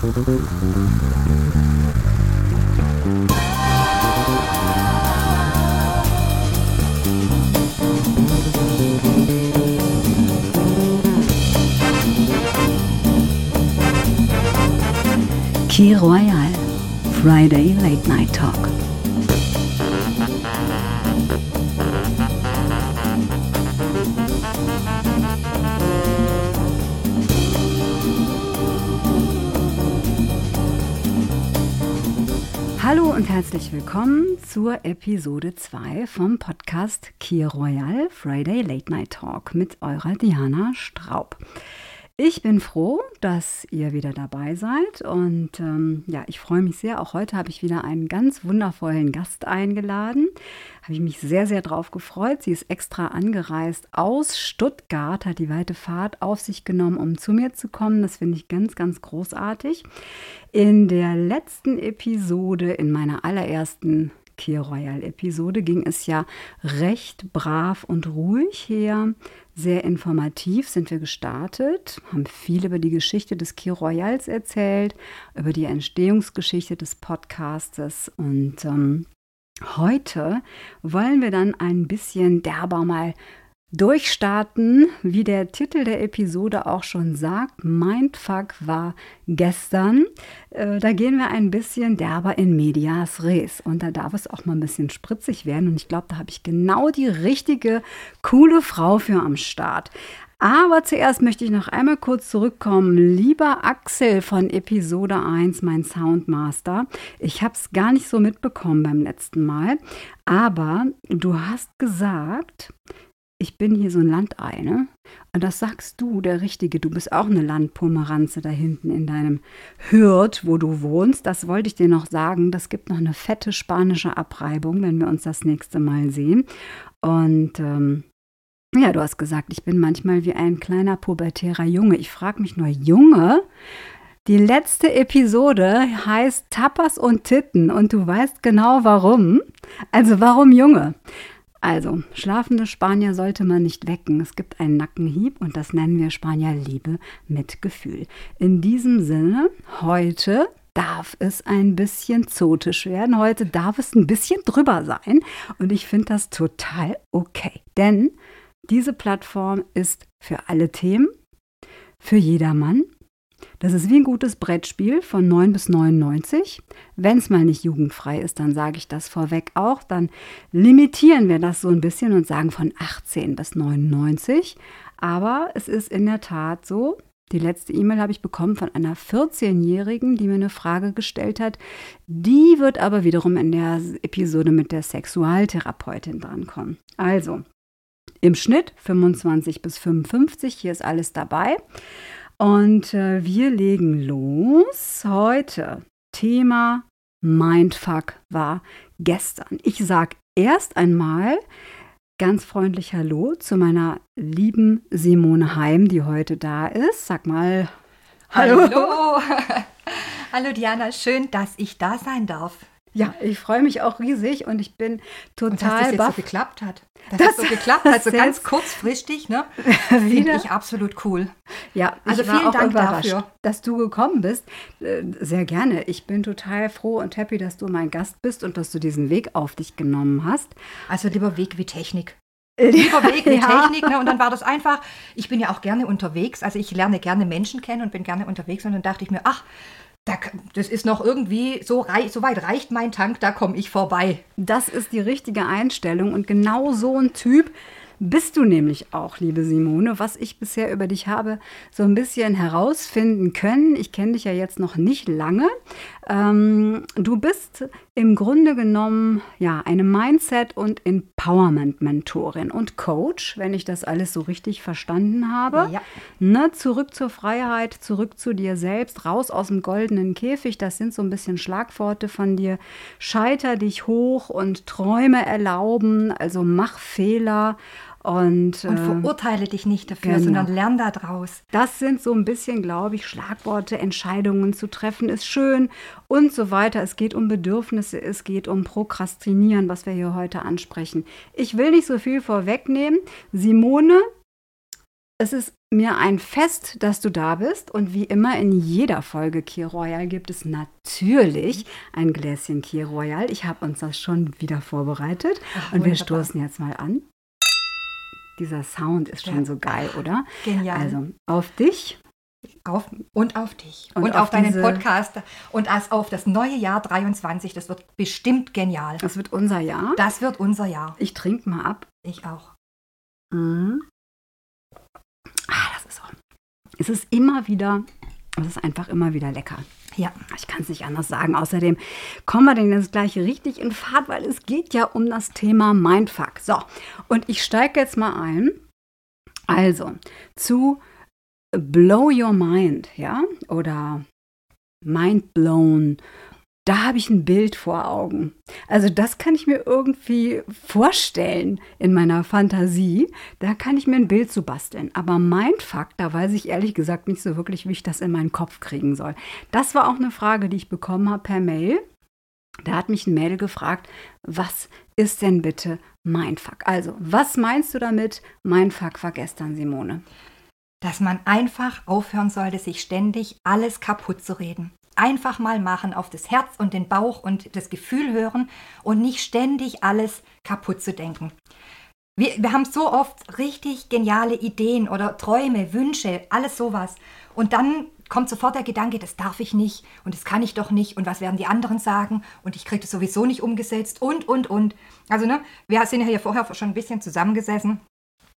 Key Royal Friday Late Night Talk. Herzlich willkommen zur Episode 2 vom Podcast Key Royal Friday Late Night Talk mit eurer Diana Straub. Ich bin froh, dass ihr wieder dabei seid und ähm, ja, ich freue mich sehr. Auch heute habe ich wieder einen ganz wundervollen Gast eingeladen. Habe ich mich sehr, sehr drauf gefreut. Sie ist extra angereist aus Stuttgart, hat die weite Fahrt auf sich genommen, um zu mir zu kommen. Das finde ich ganz, ganz großartig. In der letzten Episode, in meiner allerersten Kier Royal Episode ging es ja recht brav und ruhig her. Sehr informativ sind wir gestartet, haben viel über die Geschichte des Kier Royals erzählt, über die Entstehungsgeschichte des Podcastes und ähm, heute wollen wir dann ein bisschen derber mal Durchstarten, wie der Titel der Episode auch schon sagt, Mindfuck war gestern. Äh, da gehen wir ein bisschen derber in Medias Res und da darf es auch mal ein bisschen spritzig werden und ich glaube, da habe ich genau die richtige, coole Frau für am Start. Aber zuerst möchte ich noch einmal kurz zurückkommen. Lieber Axel von Episode 1, mein Soundmaster. Ich habe es gar nicht so mitbekommen beim letzten Mal. Aber du hast gesagt, ich bin hier so ein Landei, ne? Und das sagst du, der Richtige. Du bist auch eine Landpomeranze da hinten in deinem Hürd, wo du wohnst. Das wollte ich dir noch sagen. Das gibt noch eine fette spanische Abreibung, wenn wir uns das nächste Mal sehen. Und ähm, ja, du hast gesagt, ich bin manchmal wie ein kleiner pubertärer Junge. Ich frage mich nur, Junge? Die letzte Episode heißt Tapas und Titten und du weißt genau warum. Also warum Junge? Also, schlafende Spanier sollte man nicht wecken. Es gibt einen Nackenhieb und das nennen wir Spanier-Liebe mit Gefühl. In diesem Sinne, heute darf es ein bisschen zotisch werden. Heute darf es ein bisschen drüber sein. Und ich finde das total okay. Denn diese Plattform ist für alle Themen, für jedermann das ist wie ein gutes Brettspiel von 9 bis 99. Wenn es mal nicht jugendfrei ist, dann sage ich das vorweg auch. Dann limitieren wir das so ein bisschen und sagen von 18 bis 99. Aber es ist in der Tat so, die letzte E-Mail habe ich bekommen von einer 14-Jährigen, die mir eine Frage gestellt hat. Die wird aber wiederum in der Episode mit der Sexualtherapeutin drankommen. Also, im Schnitt 25 bis 55, hier ist alles dabei. Und äh, wir legen los. Heute Thema Mindfuck war gestern. Ich sage erst einmal ganz freundlich Hallo zu meiner lieben Simone Heim, die heute da ist. Sag mal Hallo. Hallo, Hallo Diana, schön, dass ich da sein darf. Ja, ich freue mich auch riesig und ich bin total und dass das jetzt so geklappt hat. Dass das, das so geklappt hat, so ganz kurzfristig, ne? Finde ich absolut cool. Ja, also vielen Dank dafür, dass du gekommen bist. Äh, sehr gerne. Ich bin total froh und happy, dass du mein Gast bist und dass du diesen Weg auf dich genommen hast. Also lieber Weg wie Technik. Lieber Weg wie ja. Technik. Ne? Und dann war das einfach, ich bin ja auch gerne unterwegs, also ich lerne gerne Menschen kennen und bin gerne unterwegs und dann dachte ich mir, ach, da, das ist noch irgendwie, so, so weit reicht mein Tank, da komme ich vorbei. Das ist die richtige Einstellung und genau so ein Typ bist du nämlich auch, liebe Simone, was ich bisher über dich habe so ein bisschen herausfinden können. Ich kenne dich ja jetzt noch nicht lange. Ähm, du bist im Grunde genommen ja eine Mindset- und Empowerment-Mentorin und Coach, wenn ich das alles so richtig verstanden habe. Ja. Ne, zurück zur Freiheit, zurück zu dir selbst, raus aus dem goldenen Käfig. Das sind so ein bisschen Schlagworte von dir. Scheiter dich hoch und Träume erlauben, also mach Fehler. Und, und äh, verurteile dich nicht dafür, genau. sondern lern daraus. Das sind so ein bisschen, glaube ich, Schlagworte. Entscheidungen zu treffen ist schön und so weiter. Es geht um Bedürfnisse, es geht um Prokrastinieren, was wir hier heute ansprechen. Ich will nicht so viel vorwegnehmen. Simone es ist mir ein Fest, dass du da bist. Und wie immer in jeder Folge Kir Royal gibt es natürlich ein Gläschen Kir Royal. Ich habe uns das schon wieder vorbereitet. Ach, und wir stoßen jetzt mal an. Dieser Sound ist schon ja. so geil, oder? Genial. Also auf dich. Auf, und auf dich. Und, und auf, auf, deinen Podcast. Und als auf das neue Jahr 23. Das wird bestimmt genial. Das wird unser Jahr. Das wird unser Jahr. Ich trinke mal ab. Ich auch. Mhm. Ah, das ist so. Es ist immer wieder, es ist einfach immer wieder lecker. Ja, ich kann es nicht anders sagen. Außerdem kommen wir denn jetzt gleich richtig in Fahrt, weil es geht ja um das Thema Mindfuck. So, und ich steige jetzt mal ein. Also, zu Blow Your Mind, ja, oder Mind Blown da habe ich ein Bild vor Augen. Also das kann ich mir irgendwie vorstellen in meiner Fantasie. Da kann ich mir ein Bild zu basteln. Aber mein Fakt, da weiß ich ehrlich gesagt nicht so wirklich, wie ich das in meinen Kopf kriegen soll. Das war auch eine Frage, die ich bekommen habe per Mail. Da hat mich ein Mädel gefragt, was ist denn bitte Mindfuck? Also, was meinst du damit? Mindfuck war gestern, Simone. Dass man einfach aufhören sollte, sich ständig alles kaputt zu reden einfach mal machen, auf das Herz und den Bauch und das Gefühl hören und nicht ständig alles kaputt zu denken. Wir, wir haben so oft richtig geniale Ideen oder Träume, Wünsche, alles sowas. Und dann kommt sofort der Gedanke, das darf ich nicht und das kann ich doch nicht und was werden die anderen sagen und ich kriege das sowieso nicht umgesetzt und, und, und. Also, ne, wir sind ja hier vorher schon ein bisschen zusammengesessen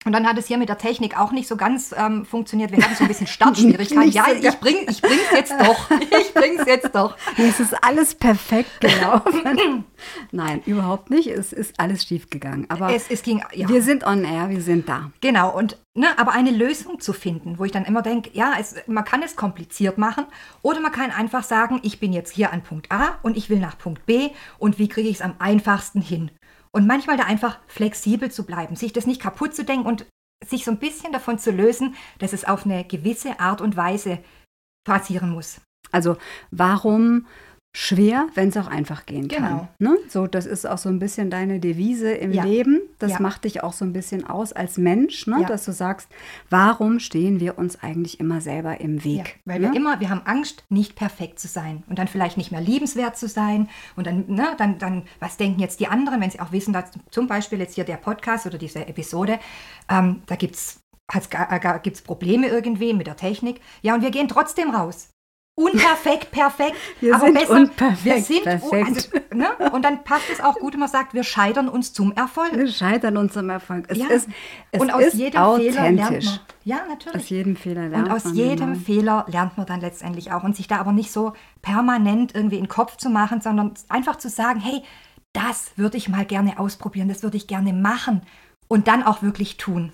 und dann hat es hier mit der Technik auch nicht so ganz ähm, funktioniert. Wir hatten so ein bisschen Startschwierigkeiten. ja, ich bring, ich bring's jetzt doch. Ich bring's jetzt doch. Es ist alles perfekt gelaufen. Nein, überhaupt nicht. Es ist alles schief gegangen. Aber es, es ging, ja. wir sind on air, wir sind da. Genau. Und ne, aber eine Lösung zu finden, wo ich dann immer denke, ja, es, man kann es kompliziert machen oder man kann einfach sagen, ich bin jetzt hier an Punkt A und ich will nach Punkt B und wie kriege ich es am einfachsten hin? Und manchmal da einfach flexibel zu bleiben, sich das nicht kaputt zu denken und sich so ein bisschen davon zu lösen, dass es auf eine gewisse Art und Weise passieren muss. Also warum schwer, wenn es auch einfach gehen genau. kann. Ne? So, das ist auch so ein bisschen deine Devise im ja. Leben. Das ja. macht dich auch so ein bisschen aus als Mensch, ne? Ja. dass du sagst, warum stehen wir uns eigentlich immer selber im Weg? weil ne? wir immer, wir haben Angst, nicht perfekt zu sein und dann vielleicht nicht mehr liebenswert zu sein und dann, ne, dann, dann, was denken jetzt die anderen, wenn sie auch wissen, dass zum Beispiel jetzt hier der Podcast oder diese Episode, ähm, da gibt es gibt es Probleme irgendwie mit der Technik. Ja, und wir gehen trotzdem raus unperfekt, perfekt, wir aber sind besser. Unperfekt, wir sind perfekt. Also, ne? Und dann passt es auch gut, wenn man sagt, wir scheitern uns zum Erfolg. Wir scheitern uns zum Erfolg. Es ja. ist, es und aus jedem Fehler lernt man. Ja, natürlich. Aus jedem Fehler lernt man. Und aus man jedem genau. Fehler lernt man dann letztendlich auch. Und sich da aber nicht so permanent irgendwie in den Kopf zu machen, sondern einfach zu sagen, hey, das würde ich mal gerne ausprobieren, das würde ich gerne machen und dann auch wirklich tun.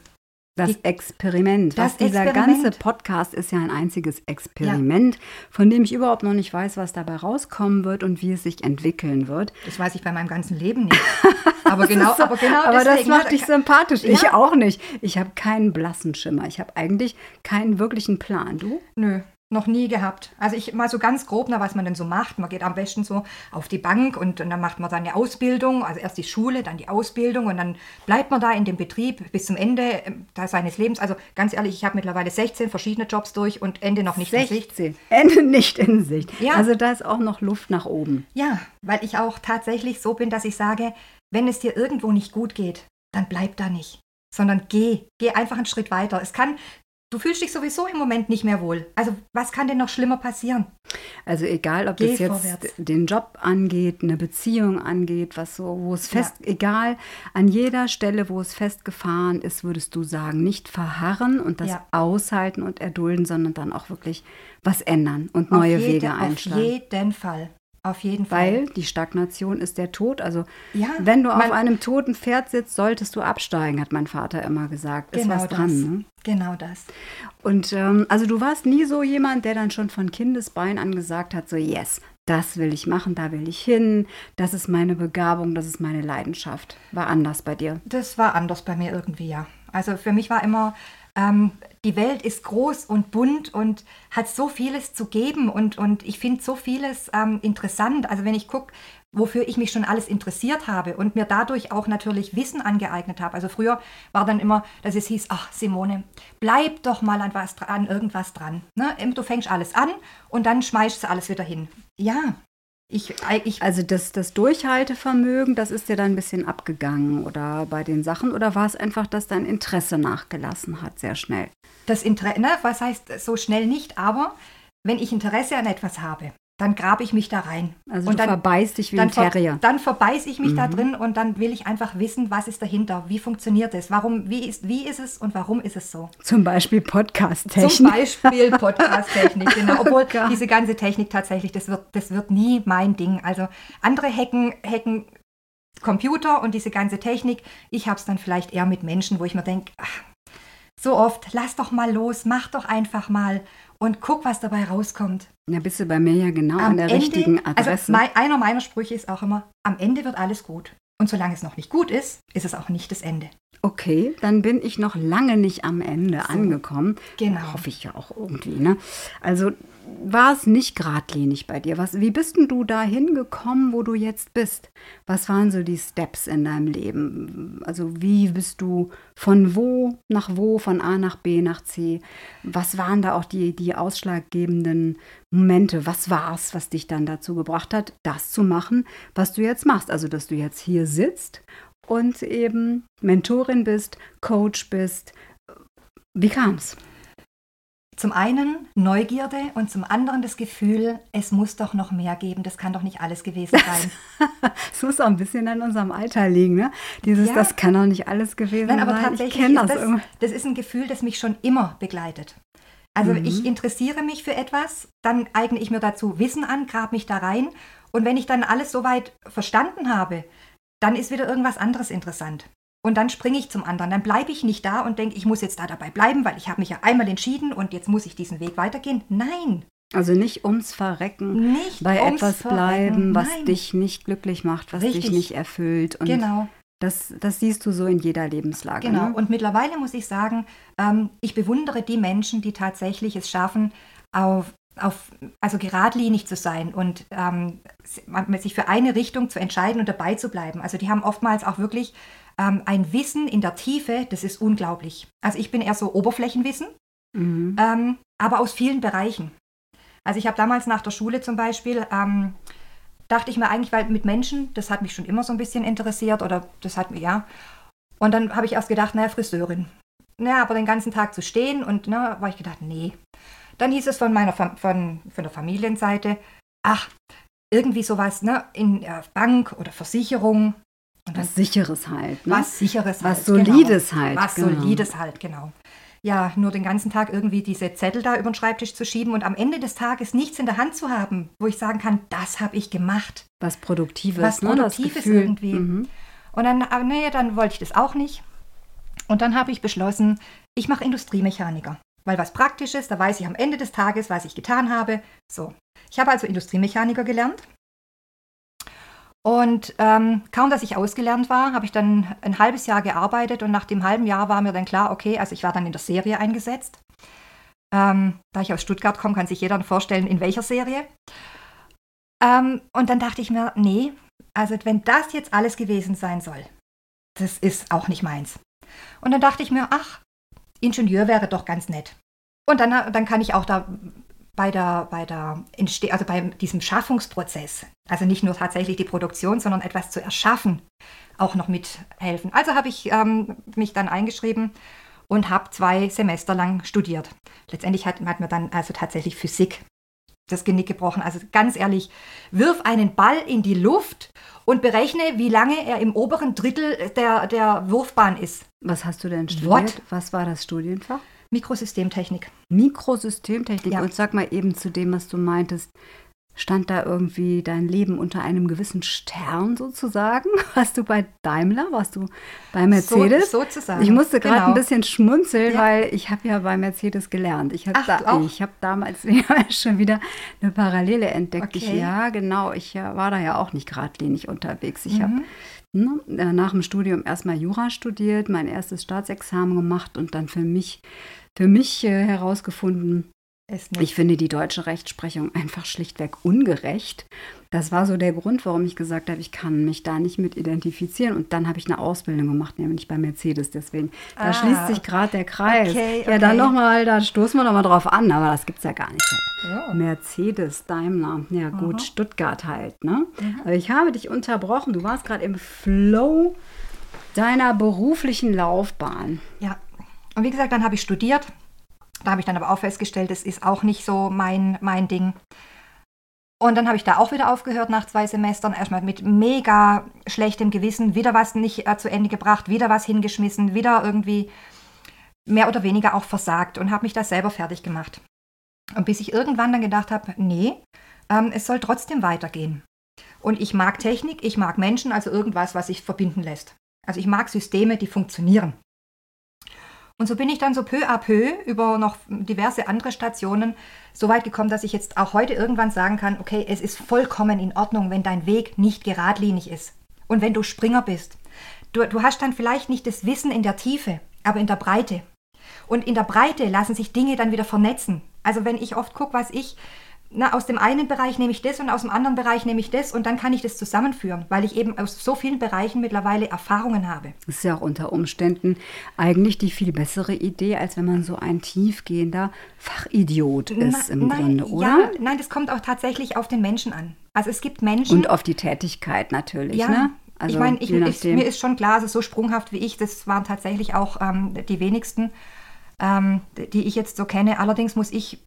Das Experiment. Das was dieser Experiment. ganze Podcast ist ja ein einziges Experiment, ja. von dem ich überhaupt noch nicht weiß, was dabei rauskommen wird und wie es sich entwickeln wird. Das weiß ich bei meinem ganzen Leben nicht. Aber genau, so, aber genau aber das macht dich sympathisch. Ja. Ich auch nicht. Ich habe keinen blassen Schimmer. Ich habe eigentlich keinen wirklichen Plan. Du? Nö, noch nie gehabt. Also ich mal so ganz grob, na, was man denn so macht. Man geht am besten so auf die Bank und, und dann macht man seine Ausbildung, also erst die Schule, dann die Ausbildung und dann bleibt man da in dem Betrieb bis zum Ende ähm, seines Lebens. Also ganz ehrlich, ich habe mittlerweile 16 verschiedene Jobs durch und Ende noch nicht 16. in Sicht. Ende nicht in Sicht. Ja. Also da ist auch noch Luft nach oben. Ja, weil ich auch tatsächlich so bin, dass ich sage, wenn es dir irgendwo nicht gut geht, dann bleib da nicht sondern geh, geh einfach einen Schritt weiter. Es kann Du fühlst dich sowieso im Moment nicht mehr wohl. Also was kann denn noch schlimmer passieren? Also egal, ob Geh das jetzt vorwärts. den Job angeht, eine Beziehung angeht, was so, wo es fest, ja. egal, an jeder Stelle, wo es festgefahren ist, würdest du sagen, nicht verharren und das ja. aushalten und erdulden, sondern dann auch wirklich was ändern und neue jede, Wege einschlagen. Auf jeden Fall. Auf jeden Fall. Weil die Stagnation ist der Tod. Also ja, wenn du auf einem toten Pferd sitzt, solltest du absteigen, hat mein Vater immer gesagt. Ist genau was dran. Das. Ne? Genau das. Und ähm, also du warst nie so jemand, der dann schon von Kindesbein an gesagt hat, so yes, das will ich machen, da will ich hin, das ist meine Begabung, das ist meine Leidenschaft. War anders bei dir? Das war anders bei mir irgendwie, ja. Also für mich war immer ähm, die Welt ist groß und bunt und hat so vieles zu geben und, und ich finde so vieles ähm, interessant. Also wenn ich gucke, wofür ich mich schon alles interessiert habe und mir dadurch auch natürlich Wissen angeeignet habe. Also früher war dann immer, dass es hieß, ach Simone, bleib doch mal an, was, an irgendwas dran. Ne? Du fängst alles an und dann schmeißt du alles wieder hin. Ja, ich, ich, also das, das Durchhaltevermögen, das ist dir dann ein bisschen abgegangen oder bei den Sachen oder war es einfach, dass dein Interesse nachgelassen hat, sehr schnell? Das Interesse, ne, was heißt so schnell nicht, aber wenn ich Interesse an etwas habe, dann grabe ich mich da rein. Also und du dann, verbeißt dich wie dann ein Terrier. Ver, dann verbeiß ich mich mhm. da drin und dann will ich einfach wissen, was ist dahinter, wie funktioniert es, warum, wie ist, wie ist es und warum ist es so. Zum Beispiel Podcast-Technik. Zum Beispiel Podcast-Technik, genau. Obwohl oh diese ganze Technik tatsächlich, das wird, das wird nie mein Ding. Also andere hacken, hacken Computer und diese ganze Technik. Ich habe es dann vielleicht eher mit Menschen, wo ich mir denke, so oft, lass doch mal los, mach doch einfach mal und guck, was dabei rauskommt. Ja, bist du bei mir ja genau am an der Ende, richtigen also Adresse. Also mein, einer meiner Sprüche ist auch immer, am Ende wird alles gut. Und solange es noch nicht gut ist, ist es auch nicht das Ende. Okay, dann bin ich noch lange nicht am Ende so, angekommen. Genau. Hoffe ich ja auch irgendwie. Ne? Also war es nicht geradlinig bei dir. Was, wie bist denn du da hingekommen, wo du jetzt bist? Was waren so die Steps in deinem Leben? Also wie bist du von wo nach wo, von A nach B nach C? Was waren da auch die, die ausschlaggebenden Momente? Was war es, was dich dann dazu gebracht hat, das zu machen, was du jetzt machst? Also dass du jetzt hier sitzt und eben Mentorin bist, Coach bist. Wie kam es? Zum einen Neugierde und zum anderen das Gefühl, es muss doch noch mehr geben, das kann doch nicht alles gewesen sein. Es muss auch ein bisschen an unserem Alter liegen, ne? Dieses, ja. das kann doch nicht alles gewesen Nein, aber sein. Tatsächlich ich das, das, das ist ein Gefühl, das mich schon immer begleitet. Also mhm. ich interessiere mich für etwas, dann eigne ich mir dazu Wissen an, grab mich da rein und wenn ich dann alles soweit verstanden habe, dann ist wieder irgendwas anderes interessant. Und dann springe ich zum anderen. Dann bleibe ich nicht da und denke, ich muss jetzt da dabei bleiben, weil ich habe mich ja einmal entschieden und jetzt muss ich diesen Weg weitergehen. Nein. Also nicht ums Verrecken, nicht bei ums etwas Verrecken. bleiben, was Nein. dich nicht glücklich macht, was Richtig. dich nicht erfüllt. Und genau. Das, das siehst du so in jeder Lebenslage. Genau. Ne? Und mittlerweile muss ich sagen, ähm, ich bewundere die Menschen, die tatsächlich es schaffen, auf, auf, also geradlinig zu sein und ähm, sich für eine Richtung zu entscheiden und dabei zu bleiben. Also die haben oftmals auch wirklich ähm, ein Wissen in der Tiefe, das ist unglaublich. Also ich bin eher so Oberflächenwissen, mhm. ähm, aber aus vielen Bereichen. Also ich habe damals nach der Schule zum Beispiel, ähm, dachte ich mir eigentlich, weil mit Menschen, das hat mich schon immer so ein bisschen interessiert oder das hat mir, ja. Und dann habe ich erst gedacht, naja, Friseurin. Naja, aber den ganzen Tag zu stehen und na, war ich gedacht, nee. Dann hieß es von meiner von, von der Familienseite, ach, irgendwie sowas, ne, in äh, Bank oder Versicherung. Was Sicheres halt. Ne? Was Sicheres was halt. Solides genau. halt. Was genau. Solides halt, genau. Ja, nur den ganzen Tag irgendwie diese Zettel da über den Schreibtisch zu schieben und am Ende des Tages nichts in der Hand zu haben, wo ich sagen kann, das habe ich gemacht. Was Produktives. Was ne? Produktives irgendwie. Mhm. Und dann, aber naja, dann wollte ich das auch nicht. Und dann habe ich beschlossen, ich mache Industriemechaniker. Weil was Praktisches, da weiß ich am Ende des Tages, was ich getan habe. So. Ich habe also Industriemechaniker gelernt. Und ähm, kaum, dass ich ausgelernt war, habe ich dann ein halbes Jahr gearbeitet und nach dem halben Jahr war mir dann klar, okay, also ich war dann in der Serie eingesetzt. Ähm, da ich aus Stuttgart komme, kann sich jeder vorstellen, in welcher Serie. Ähm, und dann dachte ich mir, nee, also wenn das jetzt alles gewesen sein soll, das ist auch nicht meins. Und dann dachte ich mir, ach, Ingenieur wäre doch ganz nett. Und dann, dann kann ich auch da bei der, bei der Entste also bei diesem Schaffungsprozess, also nicht nur tatsächlich die Produktion, sondern etwas zu erschaffen, auch noch mithelfen. Also habe ich ähm, mich dann eingeschrieben und habe zwei Semester lang studiert. Letztendlich hat, hat mir dann also tatsächlich Physik das Genick gebrochen. Also ganz ehrlich, wirf einen Ball in die Luft und berechne, wie lange er im oberen Drittel der, der Wurfbahn ist. Was hast du denn studiert? What? Was war das Studienfach? Mikrosystemtechnik. Mikrosystemtechnik. Ja. Und sag mal eben zu dem, was du meintest. Stand da irgendwie dein Leben unter einem gewissen Stern sozusagen? Warst du bei Daimler? Warst du bei Mercedes? So, sozusagen. Ich musste gerade genau. ein bisschen schmunzeln, ja. weil ich habe ja bei Mercedes gelernt. Ich habe da, hab damals schon wieder eine Parallele entdeckt. Okay. Ich, ja, genau. Ich war da ja auch nicht geradlinig unterwegs. Ich mhm. habe ne, äh, nach dem Studium erstmal Jura studiert, mein erstes Staatsexamen gemacht und dann für mich, für mich äh, herausgefunden, ich finde die deutsche Rechtsprechung einfach schlichtweg ungerecht. Das war so der Grund, warum ich gesagt habe, ich kann mich da nicht mit identifizieren. Und dann habe ich eine Ausbildung gemacht, nämlich bei Mercedes. Deswegen, da ah, schließt sich gerade der Kreis. Okay, okay. Ja, dann nochmal, da stoßen wir nochmal drauf an, aber das gibt es ja gar nicht. Oh. Mercedes, Daimler, ja gut, mhm. Stuttgart halt. Ne? Mhm. Aber ich habe dich unterbrochen. Du warst gerade im Flow deiner beruflichen Laufbahn. Ja, und wie gesagt, dann habe ich studiert da habe ich dann aber auch festgestellt, das ist auch nicht so mein, mein Ding. Und dann habe ich da auch wieder aufgehört nach zwei Semestern, erstmal mit mega schlechtem Gewissen, wieder was nicht äh, zu Ende gebracht, wieder was hingeschmissen, wieder irgendwie mehr oder weniger auch versagt und habe mich da selber fertig gemacht. Und bis ich irgendwann dann gedacht habe, nee, ähm, es soll trotzdem weitergehen. Und ich mag Technik, ich mag Menschen, also irgendwas, was sich verbinden lässt. Also ich mag Systeme, die funktionieren. Und so bin ich dann so peu à peu über noch diverse andere Stationen so weit gekommen, dass ich jetzt auch heute irgendwann sagen kann, okay, es ist vollkommen in Ordnung, wenn dein Weg nicht geradlinig ist. Und wenn du Springer bist. Du, du hast dann vielleicht nicht das Wissen in der Tiefe, aber in der Breite. Und in der Breite lassen sich Dinge dann wieder vernetzen. Also wenn ich oft gucke, was ich na, aus dem einen Bereich nehme ich das und aus dem anderen Bereich nehme ich das und dann kann ich das zusammenführen, weil ich eben aus so vielen Bereichen mittlerweile Erfahrungen habe. Das ist ja auch unter Umständen eigentlich die viel bessere Idee, als wenn man so ein tiefgehender Fachidiot ist na, im nein, Grunde, oder? Ja, nein, das kommt auch tatsächlich auf den Menschen an. Also es gibt Menschen. Und auf die Tätigkeit natürlich, ja, ne? Also, ich meine, ich, ich, mir ist schon klar, also so sprunghaft wie ich, das waren tatsächlich auch ähm, die wenigsten, ähm, die ich jetzt so kenne. Allerdings muss ich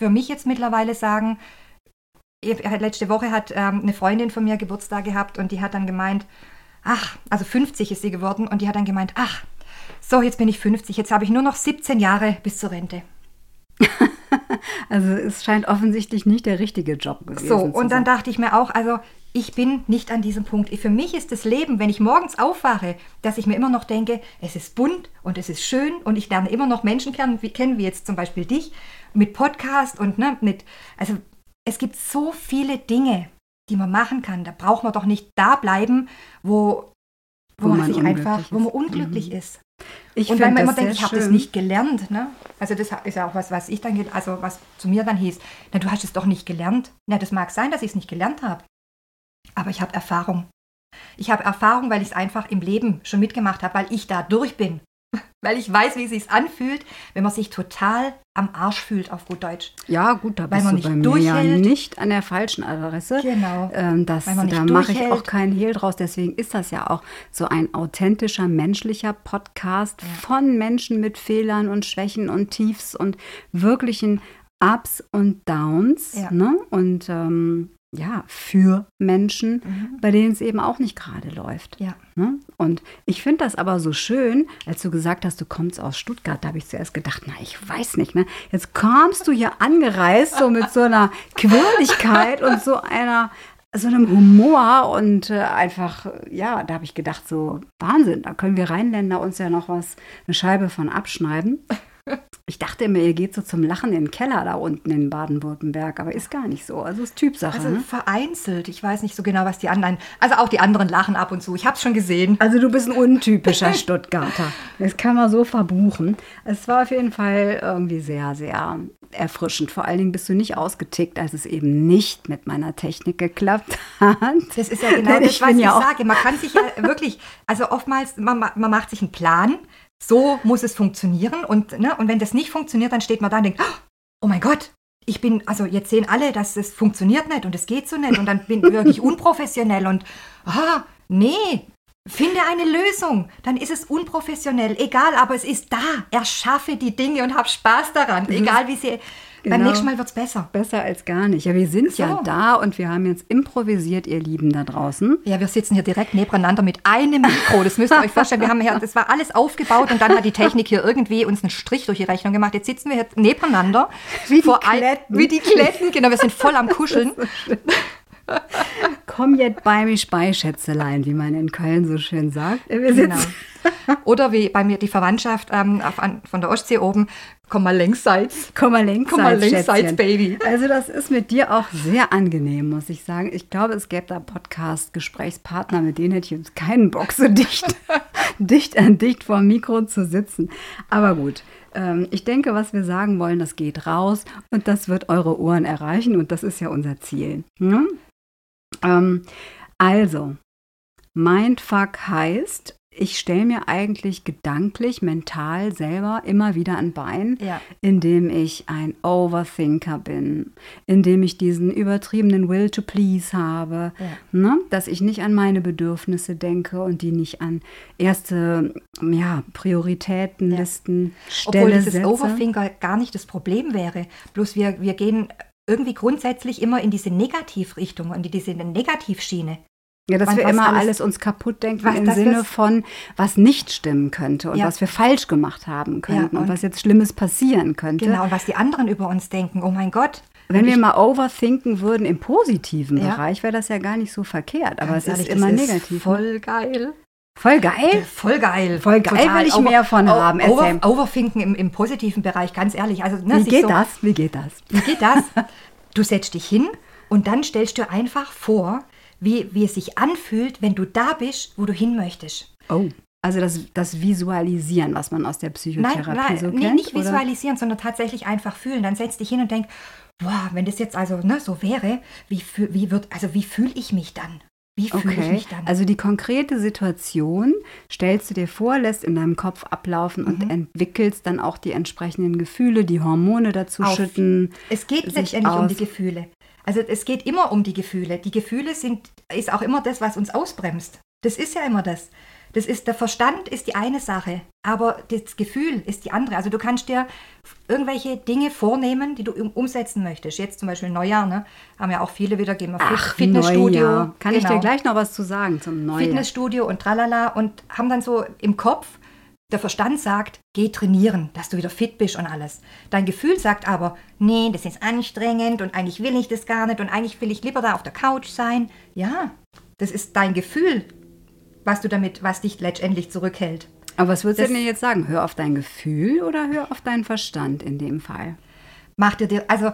für mich jetzt mittlerweile sagen, letzte Woche hat ähm, eine Freundin von mir Geburtstag gehabt und die hat dann gemeint, ach, also 50 ist sie geworden und die hat dann gemeint, ach, so, jetzt bin ich 50, jetzt habe ich nur noch 17 Jahre bis zur Rente. also es scheint offensichtlich nicht der richtige Job gewesen. So, und dann dachte ich mir auch, also ich bin nicht an diesem Punkt. Für mich ist das Leben, wenn ich morgens aufwache, dass ich mir immer noch denke, es ist bunt und es ist schön und ich lerne immer noch Menschen kennen, wie, kennen wie jetzt zum Beispiel dich mit Podcast und ne, mit, also es gibt so viele Dinge, die man machen kann. Da braucht man doch nicht da bleiben, wo, wo, wo man, man sich einfach, ist. wo man unglücklich mhm. ist. Ich und wenn man immer denkt, ich habe das nicht gelernt, ne? Also das ist ja auch was, was ich dann, also was zu mir dann hieß, na du hast es doch nicht gelernt. Na, das mag sein, dass ich es nicht gelernt habe. Aber ich habe Erfahrung. Ich habe Erfahrung, weil ich es einfach im Leben schon mitgemacht habe, weil ich da durch bin weil ich weiß, wie es sich anfühlt, wenn man sich total am Arsch fühlt, auf gut Deutsch. Ja, gut, da bist weil man du nicht bei mir ja nicht an der falschen Adresse. Genau. Ähm, das, da mache ich auch keinen Hehl draus. Deswegen ist das ja auch so ein authentischer, menschlicher Podcast ja. von Menschen mit Fehlern und Schwächen und Tiefs und wirklichen Ups und Downs. Ja. Ne? Und ähm, ja, für Menschen, mhm. bei denen es eben auch nicht gerade läuft. Ja. Ne? Und ich finde das aber so schön, als du gesagt hast, du kommst aus Stuttgart, da habe ich zuerst gedacht, na, ich weiß nicht, ne? Jetzt kommst du hier angereist, so mit so einer Quirligkeit und so einer, so einem Humor und äh, einfach, ja, da habe ich gedacht, so Wahnsinn, da können wir Rheinländer uns ja noch was, eine Scheibe von abschneiden. Ich dachte immer, ihr geht so zum Lachen in den Keller da unten in Baden-Württemberg, aber ist gar nicht so. Also ist Typsache. Also ne? vereinzelt. Ich weiß nicht so genau, was die anderen. Also auch die anderen lachen ab und zu. Ich habe es schon gesehen. Also du bist ein untypischer Stuttgarter. Das kann man so verbuchen. Es war auf jeden Fall irgendwie sehr, sehr erfrischend. Vor allen Dingen bist du nicht ausgetickt, als es eben nicht mit meiner Technik geklappt hat. Das ist ja genau das, was ich ja sage. Man kann sich ja wirklich, also oftmals, man, man macht sich einen Plan so muss es funktionieren. Und, ne, und wenn das nicht funktioniert, dann steht man da und denkt, oh mein Gott, ich bin, also jetzt sehen alle, dass es funktioniert nicht und es geht so nicht und dann bin ich wirklich unprofessionell und, ah, nee, finde eine Lösung. Dann ist es unprofessionell, egal, aber es ist da. Erschaffe die Dinge und hab Spaß daran, egal wie sie Genau. Beim nächsten Mal wird es besser. Besser als gar nicht. Ja, wir sind so. ja da und wir haben jetzt improvisiert, ihr Lieben da draußen. Ja, wir sitzen hier direkt nebeneinander mit einem Mikro. Das müsst ihr euch vorstellen. Wir haben hier, das war alles aufgebaut und dann hat die Technik hier irgendwie uns einen Strich durch die Rechnung gemacht. Jetzt sitzen wir hier nebeneinander. Wie die Kletten. Ein, wie die Kletten, genau. Wir sind voll am Kuscheln. Komm jetzt bei mich bei, Schätzelein, wie man in Köln so schön sagt. Genau. Oder wie bei mir die Verwandtschaft ähm, auf, an, von der Ostsee oben, komm mal längsseits. Komm mal längsseits, komm mal längsseits Baby. Also das ist mit dir auch sehr angenehm, muss ich sagen. Ich glaube, es gäbe da Podcast-Gesprächspartner, mit denen hätte ich jetzt keinen Bock, so dicht, dicht an dicht vor dem Mikro zu sitzen. Aber gut, ähm, ich denke, was wir sagen wollen, das geht raus und das wird eure Ohren erreichen und das ist ja unser Ziel. Ne? Ähm, also, Mindfuck heißt, ich stelle mir eigentlich gedanklich, mental selber immer wieder ein Bein, ja. indem ich ein Overthinker bin, indem ich diesen übertriebenen Will to Please habe, ja. ne? dass ich nicht an meine Bedürfnisse denke und die nicht an erste ja, Prioritätenlisten ja. stelle. Obwohl dieses Overthinker gar nicht das Problem wäre, bloß wir, wir gehen irgendwie grundsätzlich immer in diese Negativrichtung und in diese Negativschiene. Ja, dass wir immer alles, alles, uns kaputt denken im Sinne von, was nicht stimmen könnte und ja. was wir falsch gemacht haben könnten ja, und, und, was jetzt Schlimmes passieren könnte. Genau, und was die anderen über uns denken. Oh mein Gott. Wenn wir mal overthinken würden im positiven ja. Bereich, wäre das ja gar nicht so verkehrt. Aber Ganz es ehrlich, ist immer negativ. Ist voll geil. Voll geil? Voll geil. Voll geil Total. will ich over, mehr von haben. Over, overthinken im, im, positiven Bereich, ganz ehrlich. Also, ne, Wie geht so, das? Wie geht das? Wie geht das? Du setzt dich hin und dann stellst du einfach vor, wie, wie es sich anfühlt, wenn du da bist, wo du hin möchtest. Oh. Also das, das Visualisieren, was man aus der Psychotherapie nein, nein, so kennt? Nee, nicht visualisieren, oder? sondern tatsächlich einfach fühlen. Dann setz dich hin und denk, boah, wenn das jetzt also ne, so wäre, wie, wie wird, also wie fühle ich mich dann? Wie fühle okay. ich mich dann? Also die konkrete Situation stellst du dir vor, lässt in deinem Kopf ablaufen mhm. und entwickelst dann auch die entsprechenden Gefühle, die Hormone dazu Auf. schütten. Es geht letztendlich um die Gefühle. Also es geht immer um die Gefühle. Die Gefühle sind, ist auch immer das, was uns ausbremst. Das ist ja immer das. Das ist, der Verstand ist die eine Sache, aber das Gefühl ist die andere. Also du kannst dir irgendwelche Dinge vornehmen, die du umsetzen möchtest. Jetzt zum Beispiel Neujahr, ne? Haben ja auch viele wieder gegeben. Ach, Fitnessstudio. Neujahr. Kann genau. ich dir genau. gleich noch was zu sagen zum Neujahr? Fitnessstudio und tralala und haben dann so im Kopf, der Verstand sagt, geh trainieren, dass du wieder fit bist und alles. Dein Gefühl sagt aber, nee, das ist anstrengend und eigentlich will ich das gar nicht und eigentlich will ich lieber da auf der Couch sein. Ja, das ist dein Gefühl, was du damit, was dich letztendlich zurückhält. Aber was würdest das, du denn jetzt sagen? Hör auf dein Gefühl oder hör auf deinen Verstand in dem Fall? Mach dir, also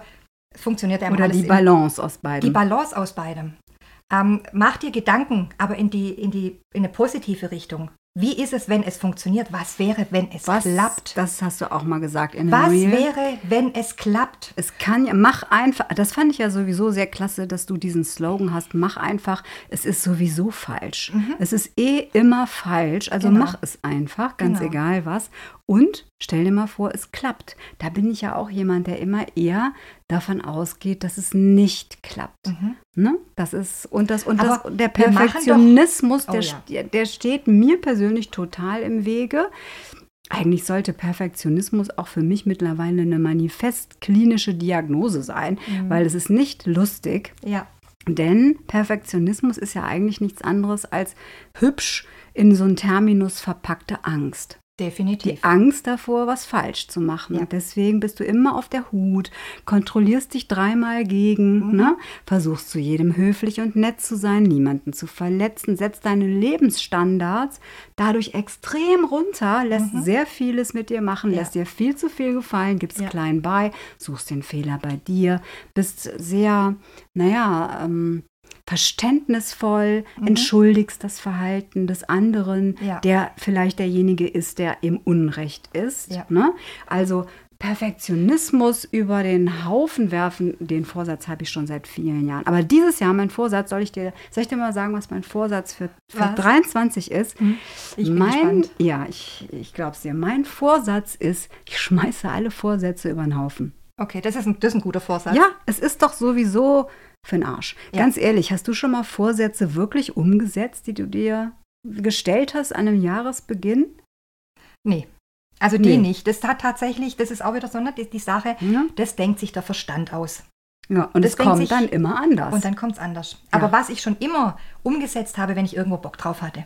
funktioniert ja immer Oder die Balance aus beidem. Die Balance aus beidem. Ähm, mach dir Gedanken, aber in die, in die in eine positive Richtung. Wie ist es, wenn es funktioniert? Was wäre, wenn es Was, klappt? Das hast du auch mal gesagt in Was Reel. wäre, wenn es klappt? Es kann ja, mach einfach, das fand ich ja sowieso sehr klasse, dass du diesen Slogan hast, mach einfach, es ist sowieso falsch. Mhm. Es ist eh immer falsch, also genau. mach es einfach, ganz genau. egal was. Und stell dir mal vor, es klappt. Da bin ich ja auch jemand, der immer eher davon ausgeht, dass es nicht klappt. Mhm. Ne? Das ist und das und das, der Perfektionismus, doch, oh, der, ja. der steht mir persönlich total im Wege. Eigentlich sollte Perfektionismus auch für mich mittlerweile eine manifest klinische Diagnose sein, mhm. weil es ist nicht lustig. Ja. Denn Perfektionismus ist ja eigentlich nichts anderes als hübsch in so einen Terminus verpackte Angst. Definitiv. Die Angst davor, was falsch zu machen. Ja. Deswegen bist du immer auf der Hut, kontrollierst dich dreimal gegen, mhm. ne? versuchst zu jedem höflich und nett zu sein, niemanden zu verletzen, setzt deine Lebensstandards dadurch extrem runter, lässt mhm. sehr vieles mit dir machen, ja. lässt dir viel zu viel gefallen, gibst ja. klein bei, suchst den Fehler bei dir, bist sehr, naja, ähm, verständnisvoll, mhm. entschuldigst das Verhalten des anderen, ja. der vielleicht derjenige ist, der im Unrecht ist. Ja. Ne? Also Perfektionismus über den Haufen werfen, den Vorsatz habe ich schon seit vielen Jahren. Aber dieses Jahr, mein Vorsatz, soll ich dir, soll ich dir mal sagen, was mein Vorsatz für, für 23 ist? Hm, ich bin mein, gespannt. Ja, ich, ich glaube es dir. Mein Vorsatz ist, ich schmeiße alle Vorsätze über den Haufen. Okay, das ist, ein, das ist ein guter Vorsatz. Ja, es ist doch sowieso für den Arsch. Ja. Ganz ehrlich, hast du schon mal Vorsätze wirklich umgesetzt, die du dir gestellt hast an einem Jahresbeginn? Nee. Also die nee. nicht. Das hat tatsächlich, das ist auch wieder so eine, die, die Sache, ja. das denkt sich der Verstand aus. Ja, und es kommt sich, dann immer anders. Und dann kommt es anders. Aber was ich schon immer umgesetzt habe, wenn ich irgendwo Bock drauf hatte.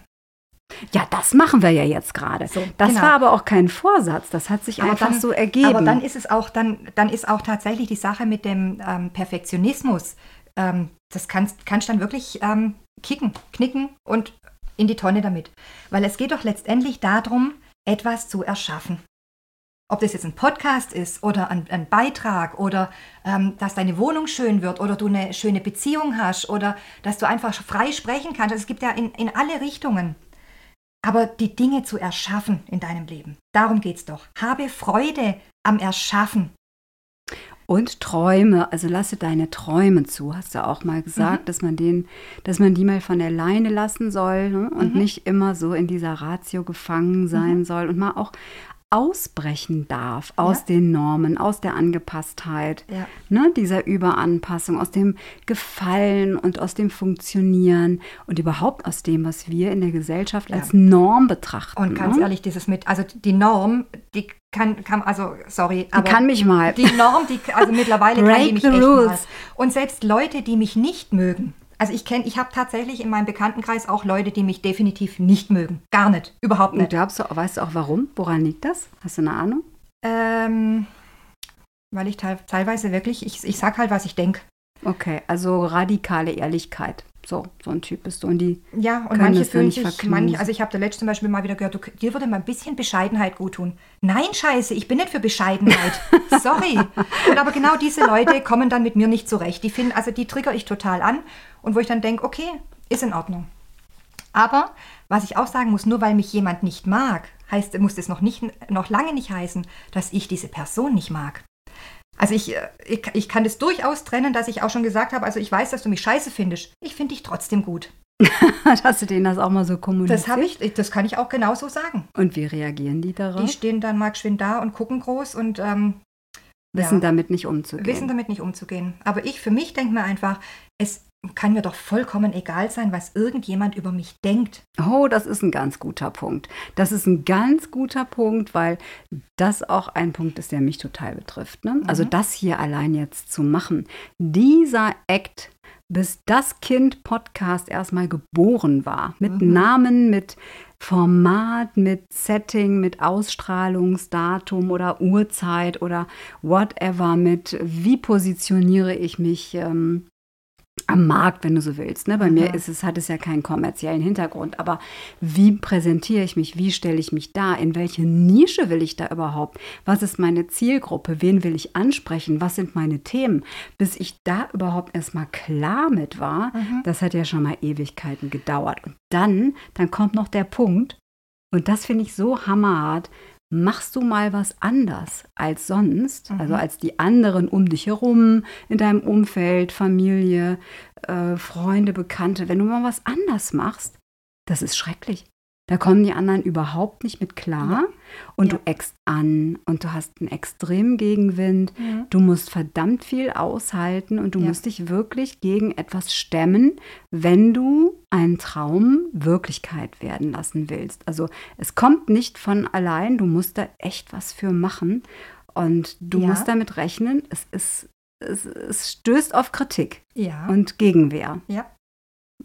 Ja, das machen wir ja jetzt gerade. So, das genau. war aber auch kein Vorsatz, das hat sich aber einfach dann, so ergeben. Aber dann ist es auch, dann, dann ist auch tatsächlich die Sache mit dem ähm, Perfektionismus ähm, das kannst, kannst dann wirklich ähm, kicken, knicken und in die Tonne damit. Weil es geht doch letztendlich darum, etwas zu erschaffen. Ob das jetzt ein Podcast ist oder ein, ein Beitrag oder ähm, dass deine Wohnung schön wird oder du eine schöne Beziehung hast oder dass du einfach frei sprechen kannst. Es gibt ja in, in alle Richtungen. Aber die Dinge zu erschaffen in deinem Leben, darum geht es doch. Habe Freude am Erschaffen. Und Träume, also lasse deine Träume zu, hast du auch mal gesagt, mhm. dass man den, dass man die mal von alleine lassen soll ne? und mhm. nicht immer so in dieser Ratio gefangen sein mhm. soll und mal auch ausbrechen darf aus ja. den Normen, aus der Angepasstheit, ja. ne, dieser Überanpassung, aus dem Gefallen und aus dem Funktionieren und überhaupt aus dem, was wir in der Gesellschaft ja. als Norm betrachten. Und ganz ne? ehrlich, dieses mit, also die Norm, die kann, kann also sorry, die kann mich mal. Die Norm, die also mittlerweile kann die mich echt rules. mal. Und selbst Leute, die mich nicht mögen, also ich kenne, ich habe tatsächlich in meinem Bekanntenkreis auch Leute, die mich definitiv nicht mögen. Gar nicht, überhaupt nicht. Und glaubst du, weißt du auch warum? Woran liegt das? Hast du eine Ahnung? Ähm, weil ich teilweise wirklich, ich, ich sag halt, was ich denke. Okay, also radikale Ehrlichkeit. So, so ein Typ bist du. Und die ja, und manche fühlen sich, manche, also ich habe da letzte zum Beispiel mal wieder gehört, du, dir würde mal ein bisschen Bescheidenheit gut tun. Nein, scheiße, ich bin nicht für Bescheidenheit. Sorry. Und aber genau diese Leute kommen dann mit mir nicht zurecht. Die finden, also die trigger ich total an und wo ich dann denke, okay, ist in Ordnung. Aber was ich auch sagen muss, nur weil mich jemand nicht mag, heißt, muss das noch, nicht, noch lange nicht heißen, dass ich diese Person nicht mag. Also ich, äh, ich, ich kann das durchaus trennen, dass ich auch schon gesagt habe, also ich weiß, dass du mich scheiße findest. Ich finde dich trotzdem gut. Hast du denen das auch mal so kommuniziert? Das habe ich, das kann ich auch genauso sagen. Und wie reagieren die darauf? Die stehen dann mal geschwind da und gucken groß und ähm, wissen ja, damit nicht umzugehen. Wissen damit nicht umzugehen. Aber ich für mich denke mir einfach, es kann mir doch vollkommen egal sein, was irgendjemand über mich denkt. Oh, das ist ein ganz guter Punkt. Das ist ein ganz guter Punkt, weil das auch ein Punkt ist, der mich total betrifft. Ne? Also mhm. Also das hier allein jetzt zu machen. Dieser Act, bis das Kind Podcast erstmal geboren war, mit mhm. Namen, mit Format, mit Setting, mit Ausstrahlungsdatum oder Uhrzeit oder whatever, mit wie positioniere ich mich ähm, am Markt, wenn du so willst. Ne? Bei mhm. mir ist es, hat es ja keinen kommerziellen Hintergrund. Aber wie präsentiere ich mich? Wie stelle ich mich da? In welche Nische will ich da überhaupt? Was ist meine Zielgruppe? Wen will ich ansprechen? Was sind meine Themen? Bis ich da überhaupt erstmal klar mit war, mhm. das hat ja schon mal Ewigkeiten gedauert. Und dann, dann kommt noch der Punkt, und das finde ich so hammerhart, machst du mal was anders als sonst, mhm. also als die anderen um dich herum, in deinem Umfeld, Familie, äh, Freunde, Bekannte, wenn du mal was anders machst, das ist schrecklich. Da kommen die anderen überhaupt nicht mit klar ja. und ja. du eckst an und du hast einen extremen Gegenwind. Ja. Du musst verdammt viel aushalten und du musst dich wirklich gegen etwas stemmen, wenn du einen Traum Wirklichkeit werden lassen willst. Also es kommt nicht von allein, du musst da echt was für machen und du musst damit rechnen, es ist es, es stößt auf Kritik und Gegenwehr. Ja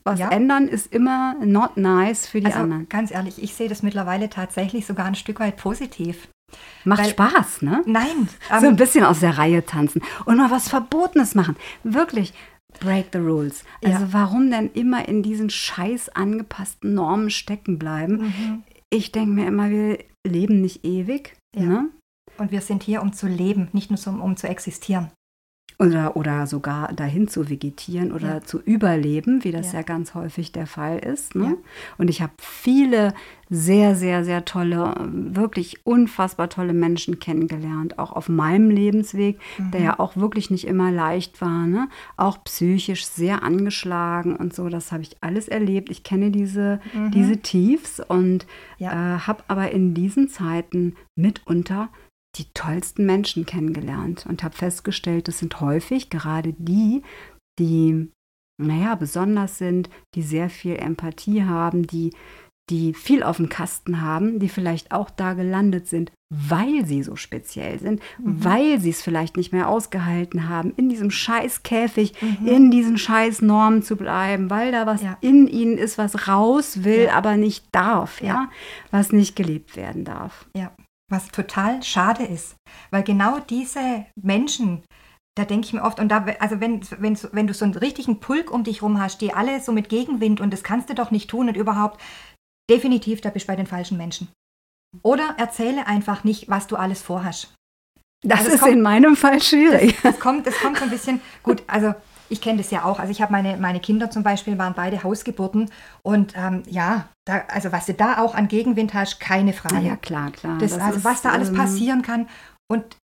was ja. ändern ist immer not nice für die also, anderen. Ganz ehrlich, ich sehe das mittlerweile tatsächlich sogar ein Stück weit positiv. Macht Weil, Spaß, ne? Nein. Ähm, so ein bisschen aus der Reihe tanzen und mal was Verbotenes machen. Wirklich. Break the rules. Also ja. warum denn immer in diesen scheiß angepassten Normen stecken bleiben? Mhm. Ich denke mir immer, wir leben nicht ewig. Ja. Ne? Und wir sind hier, um zu leben, nicht nur um, um zu existieren. Oder, oder sogar dahin zu vegetieren oder ja. zu überleben, wie das ja. ja. ganz häufig der Fall ist. Ne? Ja. Und ich habe viele sehr, sehr, sehr tolle, wirklich unfassbar tolle Menschen kennengelernt, auch auf meinem Lebensweg, mhm. der ja auch wirklich nicht immer leicht war, ne? auch psychisch sehr angeschlagen und so. Das habe ich alles erlebt. Ich kenne diese, mhm. diese Tiefs und äh, habe aber in diesen Zeiten mitunter die tollsten Menschen kennengelernt und habe festgestellt, das sind häufig gerade die, die, naja, besonders sind, die sehr viel Empathie haben, die, die viel auf dem Kasten haben, die vielleicht auch da gelandet sind, weil sie so speziell sind, mhm. weil sie es vielleicht nicht mehr ausgehalten haben, in diesem Scheißkäfig, mhm. in diesen Scheißnormen zu bleiben, weil da was ja. in ihnen ist, was raus will, ja. aber nicht darf, ja. ja, was nicht gelebt werden darf. Ja was total schade ist, weil genau diese Menschen da denke ich mir oft, und da, also wenn, wenn, wenn du so einen richtigen Pulk um dich rum hast, die alle so mit Gegenwind und das kannst du doch nicht tun und überhaupt, definitiv, da bist du bei den falschen Menschen. Oder erzähle einfach nicht, was du alles vorhast. Das also ist kommt, in meinem Fall schwierig. Das, das, kommt, das kommt so ein bisschen, gut, also ich kenne das ja auch. Also ich habe meine, meine Kinder zum Beispiel, waren beide Hausgeburten. Und ähm, ja, da, also was du da auch an Gegenwind hast, keine Frage. Ja, klar, klar. Das, das also ist, was da alles ähm, passieren kann. Und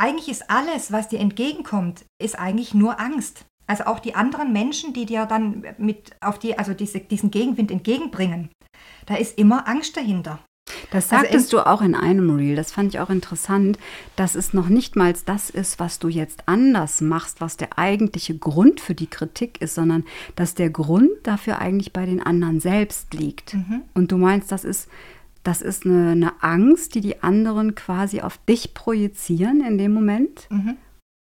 eigentlich ist alles, was dir entgegenkommt, ist eigentlich nur Angst. Also auch die anderen Menschen, die dir dann mit auf die, also diese, diesen Gegenwind entgegenbringen, da ist immer Angst dahinter. Das also sagtest also du auch in einem Reel, das fand ich auch interessant, dass es noch nicht mal das ist, was du jetzt anders machst, was der eigentliche Grund für die Kritik ist, sondern dass der Grund dafür eigentlich bei den anderen selbst liegt. Mhm. Und du meinst, das ist, das ist eine, eine, Angst, die die anderen quasi auf dich projizieren in dem Moment. Mhm.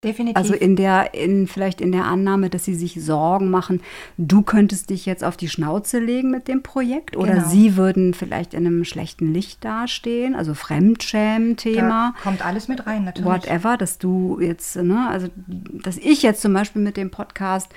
Definitiv. Also in der, in, vielleicht in der Annahme, dass sie sich Sorgen machen, du könntest dich jetzt auf die Schnauze legen mit dem Projekt oder genau. sie würden vielleicht in einem schlechten Licht dastehen, also Fremdschämen-Thema. Kommt alles mit rein, natürlich. Whatever, dass du jetzt, ne, also dass ich jetzt zum Beispiel mit dem Podcast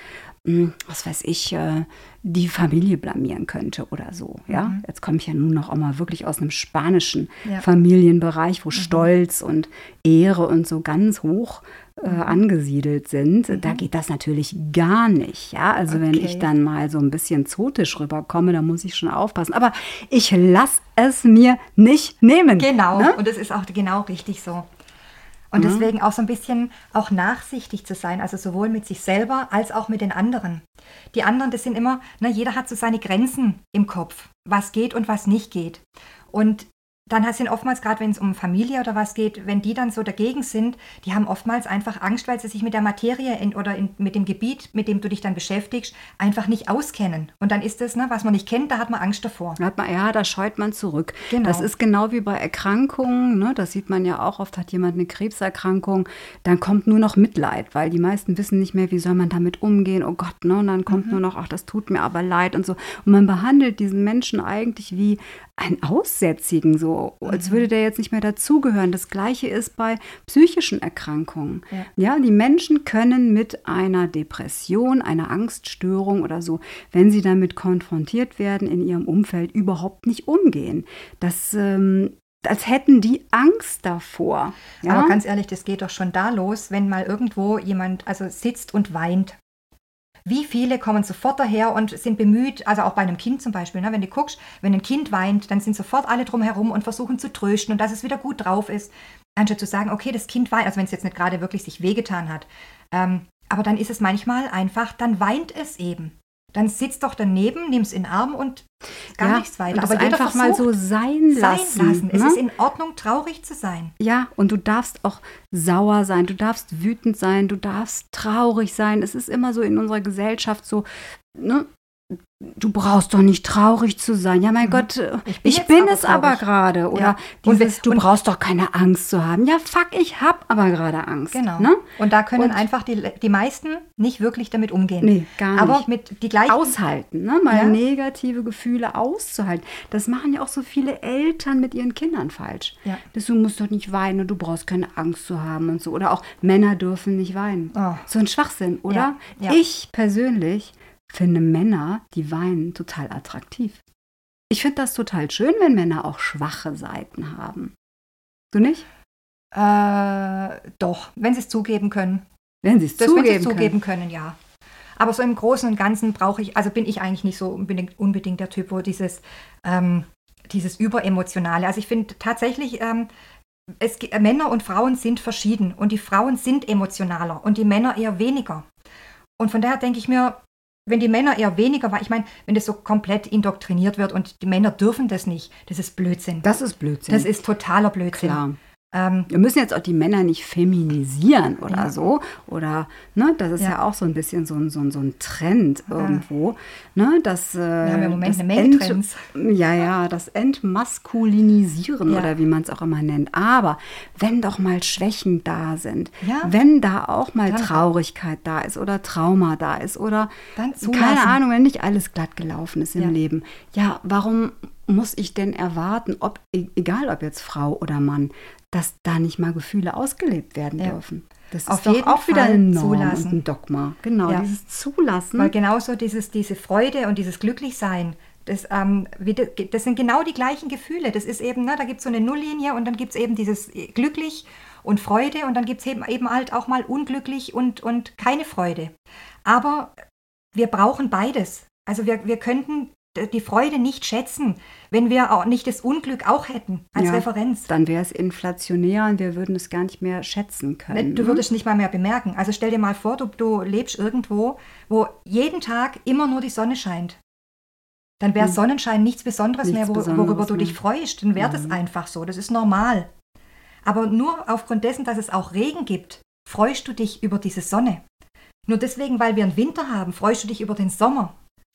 was weiß ich, äh, die Familie blamieren könnte oder so. Ja, mhm. jetzt komme ich ja nun noch mal wirklich aus einem spanischen ja. Familienbereich, wo mhm. Stolz und Ehre und so ganz hoch äh, mhm. angesiedelt sind. Mhm. Da geht das natürlich gar nicht. Ja, also okay. wenn ich dann mal so ein bisschen zotisch rüberkomme, dann muss ich schon aufpassen. Aber ich lasse es mir nicht nehmen. Genau. Ne? Und es ist auch genau richtig so. Und mhm. deswegen auch so ein bisschen auch nachsichtig zu sein, also sowohl mit sich selber als auch mit den anderen. Die anderen, das sind immer, ne, jeder hat so seine Grenzen im Kopf, was geht und was nicht geht. Und dann sind oftmals, gerade wenn es um Familie oder was geht, wenn die dann so dagegen sind, die haben oftmals einfach Angst, weil sie sich mit der Materie in, oder in, mit dem Gebiet, mit dem du dich dann beschäftigst, einfach nicht auskennen. Und dann ist das, ne, was man nicht kennt, da hat man Angst davor. Hat man, ja, da scheut man zurück. Genau. Das ist genau wie bei Erkrankungen, ne, das sieht man ja auch, oft hat jemand eine Krebserkrankung, dann kommt nur noch Mitleid, weil die meisten wissen nicht mehr, wie soll man damit umgehen, oh Gott, ne, und dann kommt mhm. nur noch, ach, das tut mir aber leid und so. Und man behandelt diesen Menschen eigentlich wie einen Aussätzigen, so als mhm. würde der jetzt nicht mehr dazugehören. Das gleiche ist bei psychischen Erkrankungen. Ja. ja, die Menschen können mit einer Depression, einer Angststörung oder so, wenn sie damit konfrontiert werden in ihrem Umfeld, überhaupt nicht umgehen. Das ähm, als hätten die Angst davor. Ja? Aber ganz ehrlich, das geht doch schon da los, wenn mal irgendwo jemand also sitzt und weint wie viele kommen sofort daher und sind bemüht, also auch bei einem Kind zum Beispiel, ne, wenn du guckst, wenn ein Kind weint, dann sind sofort alle drumherum und versuchen zu trösten und dass es wieder gut drauf ist, anstatt zu sagen, okay, das Kind weint, also wenn es jetzt nicht gerade wirklich sich wehgetan hat. Ähm, aber dann ist es manchmal einfach, dann weint es eben. Dann sitzt doch daneben, nimm es in den Arm und gar ja, nichts weiter. Aber einfach mal so sein lassen. Sein lassen. Ne? Es ist in Ordnung, traurig zu sein. Ja, und du darfst auch sauer sein, du darfst wütend sein, du darfst traurig sein. Es ist immer so in unserer Gesellschaft so, ne? Du brauchst doch nicht traurig zu sein. Ja, mein mhm. Gott, ich bin, ich bin aber es aber gerade. Oder ja. dieses, und, du und, brauchst doch keine Angst zu haben. Ja, fuck, ich habe aber gerade Angst. Genau. Ne? Und da können und, einfach die, die meisten nicht wirklich damit umgehen. Nee, gar nicht. Aber mit die gleichen... Aushalten, ne? mal ja. negative Gefühle auszuhalten. Das machen ja auch so viele Eltern mit ihren Kindern falsch. Ja. Das, du musst doch nicht weinen und du brauchst keine Angst zu haben und so. Oder auch Männer dürfen nicht weinen. Oh. So ein Schwachsinn, oder? Ja. Ich persönlich finde Männer, die weinen, total attraktiv. Ich finde das total schön, wenn Männer auch schwache Seiten haben. Du nicht? Äh, doch, wenn sie es zugeben können. Wenn sie es zugeben, zugeben können. können, ja. Aber so im Großen und Ganzen brauche ich, also bin ich eigentlich nicht so unbedingt, unbedingt der Typ, wo dieses, ähm, dieses Überemotionale. Also ich finde tatsächlich, ähm, es, Männer und Frauen sind verschieden und die Frauen sind emotionaler und die Männer eher weniger. Und von daher denke ich mir, wenn die Männer eher weniger, weil ich meine, wenn das so komplett indoktriniert wird und die Männer dürfen das nicht, das ist Blödsinn. Das ist Blödsinn. Das ist totaler Blödsinn. Klar. Ähm, wir müssen jetzt auch die Männer nicht feminisieren oder ja. so. Oder, ne, das ist ja. ja. auch so ein bisschen so ein, so ein, so ein Trend irgendwo. Ne, das, äh, Wir haben im Moment eine Menge Ent, Trends. Ja, ja, das Entmaskulinisieren ja. oder wie man es auch immer nennt. Aber wenn doch mal Schwächen da sind, wenn da auch mal Dann Traurigkeit da ist oder Trauma da ist oder keine Ahnung, wenn nicht alles glatt gelaufen ist im Leben, ja, warum muss ich denn erwarten, ob, e-, egal ob jetzt Frau oder Mann, dass da nicht mal Gefühle ausgelebt werden Ja. dürfen. Das Auf ist doch jeden auch wieder Fall eine Norm zulassen. und ein Dogma. Genau, Ja. dieses Zulassen. Weil genauso dieses, diese Freude und dieses Glücklichsein, das, ähm, das sind genau die gleichen Gefühle. Das ist eben, ne, da gibt es so eine Nulllinie und dann gibt es eben dieses äh, glücklich und Freude und dann gibt es eben, eben halt auch mal unglücklich und, und keine Freude. Aber wir brauchen beides. Also wir, wir könnten die Freude nicht schätzen, wenn wir auch nicht das Unglück auch hätten als Ja. Referenz. dann wäre es inflationär und wir würden es gar nicht mehr schätzen können. Du ne? würdest nicht mal mehr bemerken. Also stell dir mal vor, du, du lebst irgendwo, wo jeden Tag immer nur die Sonne scheint. Dann wäre Hm. Sonnenschein nichts Besonderes Nichts mehr, wo, Besonderes worüber du dich mehr. freust. Dann wäre das Mhm. einfach so. Das ist normal. Aber nur aufgrund dessen, dass es auch Regen gibt, freust du dich über diese Sonne. Nur deswegen, weil wir einen Winter haben, freust du dich über den Sommer.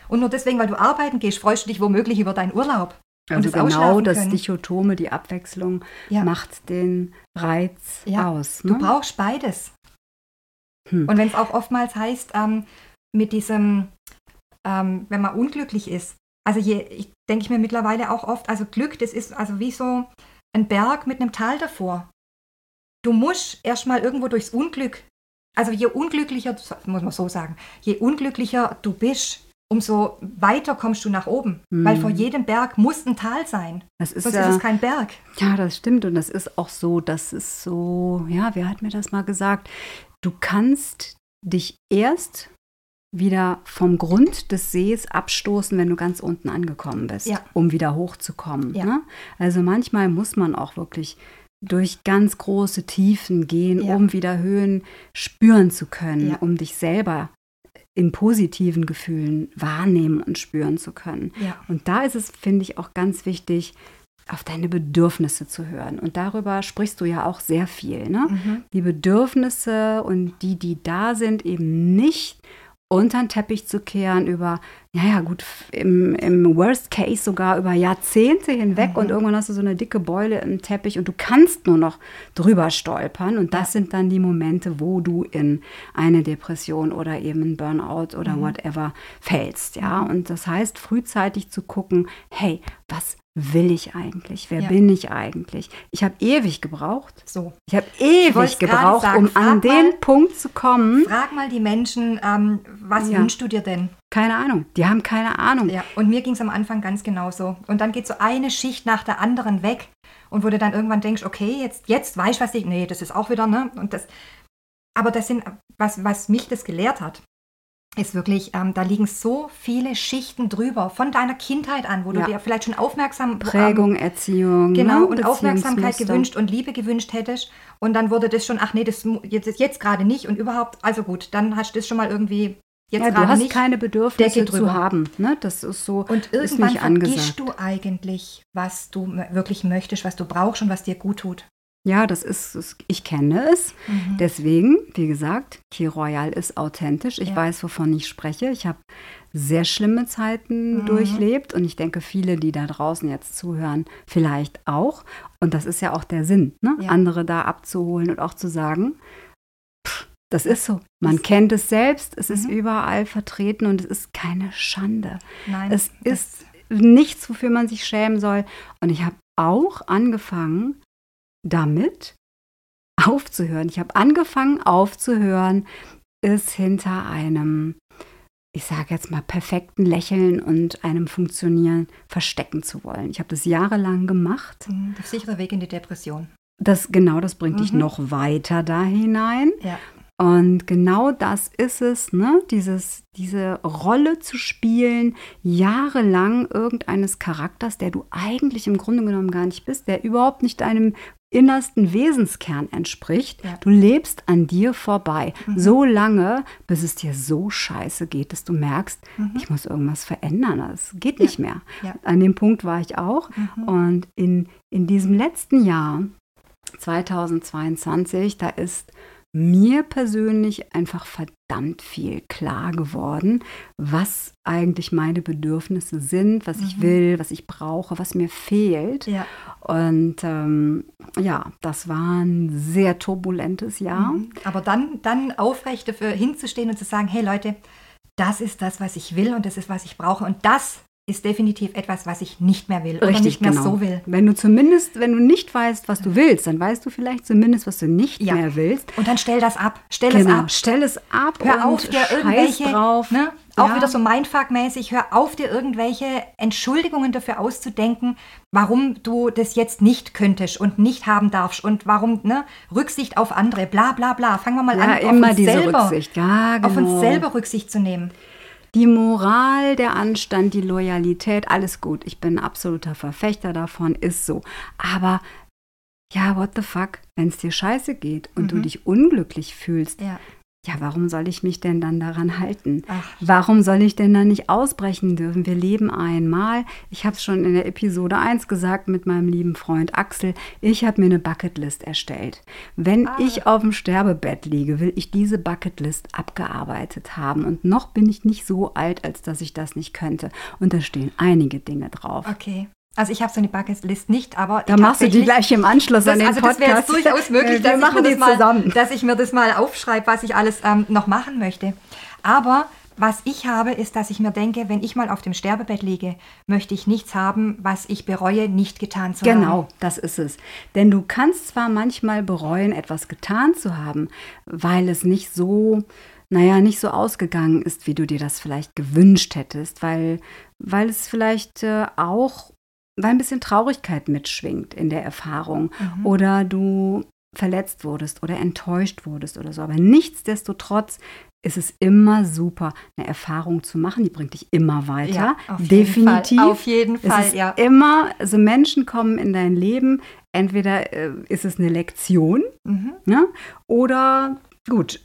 Und nur deswegen, weil du arbeiten gehst, freust du dich womöglich über deinen Urlaub. und Also das genau das können. Dichotome, die Abwechslung Ja. macht den Reiz Ja, aus. Du Ne? brauchst beides. Hm. Und wenn es auch oftmals heißt, ähm, mit diesem, ähm, wenn man unglücklich ist, also je, ich denke ich mir mittlerweile auch oft, also Glück, das ist also wie so ein Berg mit einem Tal davor. Du musst erstmal irgendwo durchs Unglück, also je unglücklicher, muss man so sagen, je unglücklicher du bist, umso weiter kommst du nach oben. Mhm. Weil vor jedem Berg muss ein Tal sein. das ist Sonst ja, ist es kein Berg. ja, das stimmt und das ist auch so, das ist so, ja, wer hat mir das mal gesagt? Du kannst dich erst wieder vom Grund des Sees abstoßen, wenn du ganz unten angekommen bist, Ja. um wieder hochzukommen. Ja. Ne? Also manchmal muss man auch wirklich durch ganz große Tiefen gehen, Ja. um wieder Höhen spüren zu können, um dich selber in positiven Gefühlen wahrnehmen und spüren zu können. Ja. Und da ist es, finde ich, auch ganz wichtig, auf deine Bedürfnisse zu hören. Und darüber sprichst du ja auch sehr viel. Ne? Mhm. Die Bedürfnisse und die, die da sind, eben nicht unter den Teppich zu kehren über, naja gut, im, im Worst Case sogar über Jahrzehnte hinweg Mhm. und irgendwann hast du so eine dicke Beule im Teppich und du kannst nur noch drüber stolpern und das sind dann die Momente, wo du in eine Depression oder eben ein Burnout oder Mhm. whatever fällst, ja. Und das heißt, frühzeitig zu gucken, hey, was will ich eigentlich? Wer Ja. bin ich eigentlich? Ich habe ewig gebraucht. So. Ich habe ewig gerade gebraucht, sagen, um an frag den mal- Punkt zu kommen. Frag mal die Menschen, ähm, was Ja. wünschst du dir denn? Keine Ahnung. Die haben keine Ahnung. Ja, und mir ging es am Anfang ganz genauso. Und dann geht so eine Schicht nach der anderen weg. Und wo du dann irgendwann denkst, okay, jetzt, jetzt weiß ich, was ich. Nee, das ist auch wieder, ne? Und das. Aber das sind, was, was mich das gelehrt hat, ist wirklich, ähm, da liegen so viele Schichten drüber, von deiner Kindheit an, wo Ja. du dir vielleicht schon aufmerksam Prägung, Erziehung. Genau, ne? und Aufmerksamkeit gewünscht und Liebe gewünscht hättest. Und dann wurde das schon, ach nee, das jetzt, jetzt gerade nicht und überhaupt, also gut, dann hast du das schon mal irgendwie jetzt Ja, du hast nicht. keine Bedürfnisse zu haben. Ne? Das ist so und irgendwann vergisst du eigentlich, was du wirklich möchtest, was du brauchst und was dir gut tut. Ja, das ist, ich kenne es. Mhm. Deswegen, wie gesagt, Key Royal ist authentisch. Ich Ja. weiß, wovon ich spreche. Ich habe sehr schlimme Zeiten Mhm. durchlebt und ich denke, viele, die da draußen jetzt zuhören, vielleicht auch. Und das ist ja auch der Sinn, ne? Ja. andere da abzuholen und auch zu sagen, das ist so. Man Das- kennt es selbst, es ist Mhm. überall vertreten und es ist keine Schande. Nein, Es ist nichts, wofür man sich schämen soll. Und ich habe auch angefangen, damit aufzuhören. Ich habe angefangen aufzuhören, es hinter einem, ich sage jetzt mal, perfekten Lächeln und einem Funktionieren verstecken zu wollen. Ich habe das jahrelang gemacht. Mhm, der sichere Weg in die Depression. Das genau, das bringt dich Mhm. noch weiter da hinein. Ja. Und genau das ist es, ne? Dieses, diese Rolle zu spielen, jahrelang irgendeines Charakters, der du eigentlich im Grunde genommen gar nicht bist, der überhaupt nicht deinem innersten Wesenskern entspricht. Ja. Du lebst an dir vorbei. Mhm. So lange, bis es dir so scheiße geht, dass du merkst, Mhm. ich muss irgendwas verändern. Es geht nicht mehr. Ja. An dem Punkt war ich auch. Mhm. Und in, in diesem letzten Jahr, 2022, da ist mir persönlich einfach verdammt viel klar geworden, was eigentlich meine Bedürfnisse sind, was ich Mhm. will, was ich brauche, was mir fehlt. Ja. Und ähm, ja, das war ein sehr turbulentes Jahr. Mhm. Aber dann, dann aufrecht dafür hinzustehen und zu sagen, hey Leute, das ist das, was ich will und das ist, was ich brauche. Und das ist definitiv etwas, was ich nicht mehr will Richtig, oder nicht mehr genau. so will. Wenn du zumindest, wenn du nicht weißt, was du willst, dann weißt du vielleicht zumindest, was du nicht ja. mehr willst. Und dann stell das ab. Stell genau. es ab. Stell es ab. Hör auf, dir irgendwelche drauf. Ne? Auch ja. wieder so Mindfuck-mäßig, hör auf, dir irgendwelche Entschuldigungen dafür auszudenken, warum du das jetzt nicht könntest und nicht haben darfst und warum, ne, Rücksicht auf andere, bla bla bla. Fangen wir mal ja, an, immer auf uns, selber, Rücksicht. Ja, genau. auf uns genau. selber Rücksicht zu nehmen. Die Moral, der Anstand, die Loyalität, alles gut. Ich bin ein absoluter Verfechter davon, ist so. Aber ja, what the fuck, wenn es dir scheiße geht und mhm. du dich unglücklich fühlst, ja ja, warum soll ich mich denn dann daran halten? Ach. Warum soll ich denn dann nicht ausbrechen dürfen? Wir leben einmal. Ich habe es schon in der Episode 1 gesagt mit meinem lieben Freund Axel. Ich habe mir eine Bucketlist erstellt. Wenn ah. ich auf dem Sterbebett liege, will ich diese Bucketlist abgearbeitet haben. Und noch bin ich nicht so alt, als dass ich das nicht könnte. Und da stehen einige Dinge drauf. Okay. Also ich habe so eine Bucketlist nicht, aber da machst du die gleich im Anschluss das, an den also Podcast. Also das wäre durchaus möglich, dass, ich mir das mal, dass ich mir das mal aufschreibe, was ich alles ähm, noch machen möchte. Aber was ich habe, ist, dass ich mir denke, wenn ich mal auf dem Sterbebett liege, möchte ich nichts haben, was ich bereue, nicht getan zu genau, haben. Genau, das ist es. Denn du kannst zwar manchmal bereuen, etwas getan zu haben, weil es nicht so naja, nicht so ausgegangen ist, wie du dir das vielleicht gewünscht hättest, weil, weil es vielleicht äh, auch weil ein bisschen Traurigkeit mitschwingt in der Erfahrung mhm. oder du verletzt wurdest oder enttäuscht wurdest oder so. Aber nichtsdestotrotz ist es immer super, eine Erfahrung zu machen. Die bringt dich immer weiter. Ja, auf Definitiv. Jeden Fall. Auf jeden Fall, es ist ja. Immer, also Menschen kommen in dein Leben. Entweder äh, ist es eine Lektion mhm. ne? oder Gut,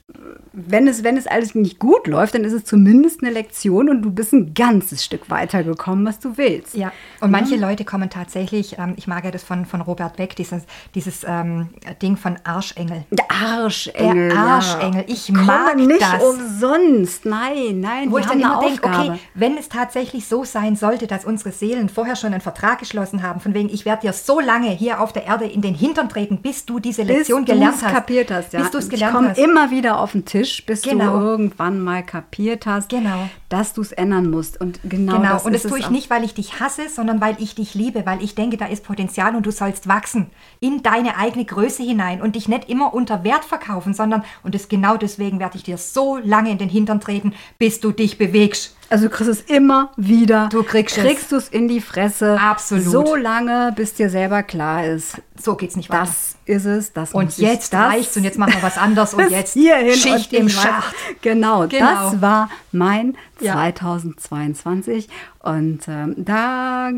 wenn es, wenn es alles nicht gut läuft, dann ist es zumindest eine Lektion und du bist ein ganzes Stück weitergekommen, was du willst. Ja, und manche ja. Leute kommen tatsächlich, ähm, ich mag ja das von, von Robert Beck, dieses, dieses ähm, Ding von Arschengel. Der Arschengel. Der Arschengel. Ich Komme mag nicht das. umsonst. Nein, nein. Wo ich dann immer denke, okay, wenn es tatsächlich so sein sollte, dass unsere Seelen vorher schon einen Vertrag geschlossen haben, von wegen, ich werde dir so lange hier auf der Erde in den Hintern treten, bis du diese Lektion bis gelernt hast. kapiert hast, ja. Bis du es gelernt hast immer wieder auf den Tisch, bis genau. du irgendwann mal kapiert hast, genau. dass du es ändern musst. Und genau, genau. das und das tue ich nicht, weil ich dich hasse, sondern weil ich dich liebe, weil ich denke, da ist Potenzial und du sollst wachsen in deine eigene Größe hinein und dich nicht immer unter Wert verkaufen, sondern, und das genau deswegen werde ich dir so lange in den Hintern treten, bis du dich bewegst. Also du kriegst es immer wieder. Du kriegst, kriegst es in die Fresse. Absolut. So lange, bis dir selber klar ist. So geht's nicht weiter. Das ist es. Das und jetzt reicht's und jetzt machen wir was anderes und jetzt hierhin Schicht im Schacht. Genau, genau, das war mein ja. 2022 und ähm, da,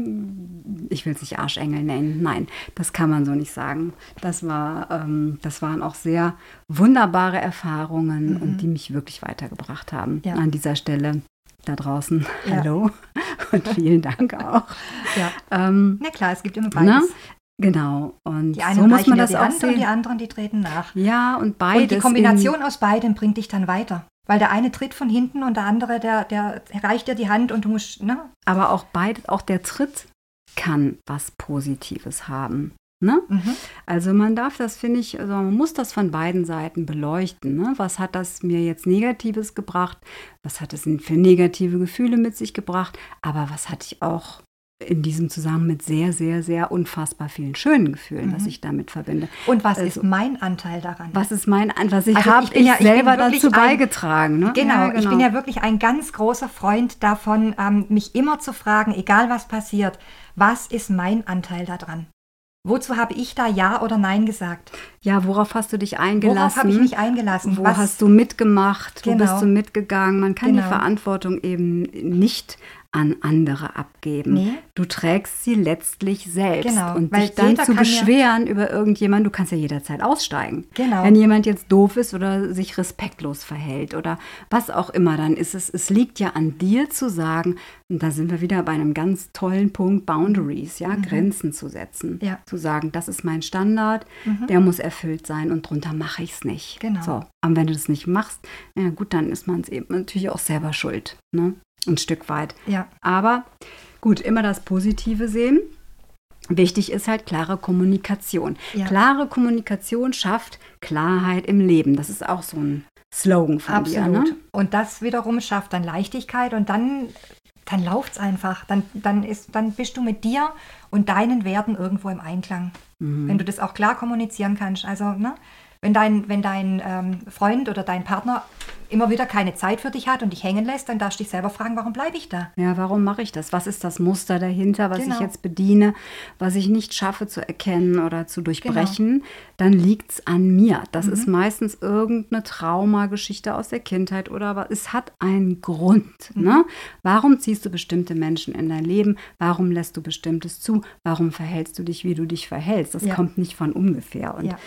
ich will es nicht Arschengel nennen, nein, das kann man so nicht sagen. Das war, ähm, das waren auch sehr wunderbare Erfahrungen mhm. und die mich wirklich weitergebracht haben. Ja. An dieser Stelle da draußen. Ja. Hallo und vielen Dank auch. Ja. Ähm, Na klar, es gibt immer beides. Ne? Genau. Und die einen so muss man das die auch sehen. und die anderen, die treten nach. Ja, und beides. Und die Kombination aus beidem bringt dich dann weiter. Weil der eine tritt von hinten und der andere, der, der reicht dir die Hand und du musst, ne? Aber auch beides, auch der Tritt kann was Positives haben. Ne? Mhm. Also man darf das, finde ich, also man muss das von beiden Seiten beleuchten. Ne? Was hat das mir jetzt Negatives gebracht? Was hat es für negative Gefühle mit sich gebracht? Aber was hatte ich auch in diesem Zusammenhang mit sehr, sehr, sehr unfassbar vielen schönen Gefühlen, mhm. was ich damit verbinde. Und was also, ist mein Anteil daran? Was ist mein Anteil? Was ich also habe ich, ich ja, selber dazu ein, beigetragen. Ne? Genau, ja, genau, ich bin ja wirklich ein ganz großer Freund davon, ähm, mich immer zu fragen, egal was passiert, was ist mein Anteil daran? Wozu habe ich da Ja oder Nein gesagt? Ja, worauf hast du dich eingelassen? Worauf habe ich mich eingelassen? Wo Was? hast du mitgemacht? Genau. Wo bist du mitgegangen? Man kann genau. die Verantwortung eben nicht an andere abgeben. Nee. Du trägst sie letztlich selbst. Genau, und dich dann zu beschweren ja über irgendjemanden, du kannst ja jederzeit aussteigen. Genau. Wenn jemand jetzt doof ist oder sich respektlos verhält oder was auch immer, dann ist es, es liegt ja an dir zu sagen, und da sind wir wieder bei einem ganz tollen Punkt, Boundaries, ja, mhm. Grenzen zu setzen. Ja. Zu sagen, das ist mein Standard, mhm. der muss erfüllt sein und drunter mache ich es nicht. Genau. So, aber wenn du das nicht machst, ja gut, dann ist man es eben natürlich auch selber schuld. Ne? Ein Stück weit. Ja. Aber gut, immer das Positive sehen. Wichtig ist halt klare Kommunikation. Ja. Klare Kommunikation schafft Klarheit im Leben. Das ist auch so ein Slogan von Absolut. dir. Ne? Und das wiederum schafft dann Leichtigkeit und dann dann läuft es einfach. Dann, dann, ist, dann bist du mit dir und deinen Werten irgendwo im Einklang. Mhm. Wenn du das auch klar kommunizieren kannst. Also, ne? wenn dein, wenn dein ähm, Freund oder dein Partner immer wieder keine Zeit für dich hat und dich hängen lässt, dann darfst du dich selber fragen, warum bleibe ich da? Ja, warum mache ich das? Was ist das Muster dahinter, was genau. ich jetzt bediene, was ich nicht schaffe zu erkennen oder zu durchbrechen? Genau. Dann liegt es an mir. Das mhm. ist meistens irgendeine Traumageschichte aus der Kindheit oder was. Es hat einen Grund. Mhm. Ne? Warum ziehst du bestimmte Menschen in dein Leben? Warum lässt du Bestimmtes zu? Warum verhältst du dich, wie du dich verhältst? Das ja. kommt nicht von ungefähr. Und, ja.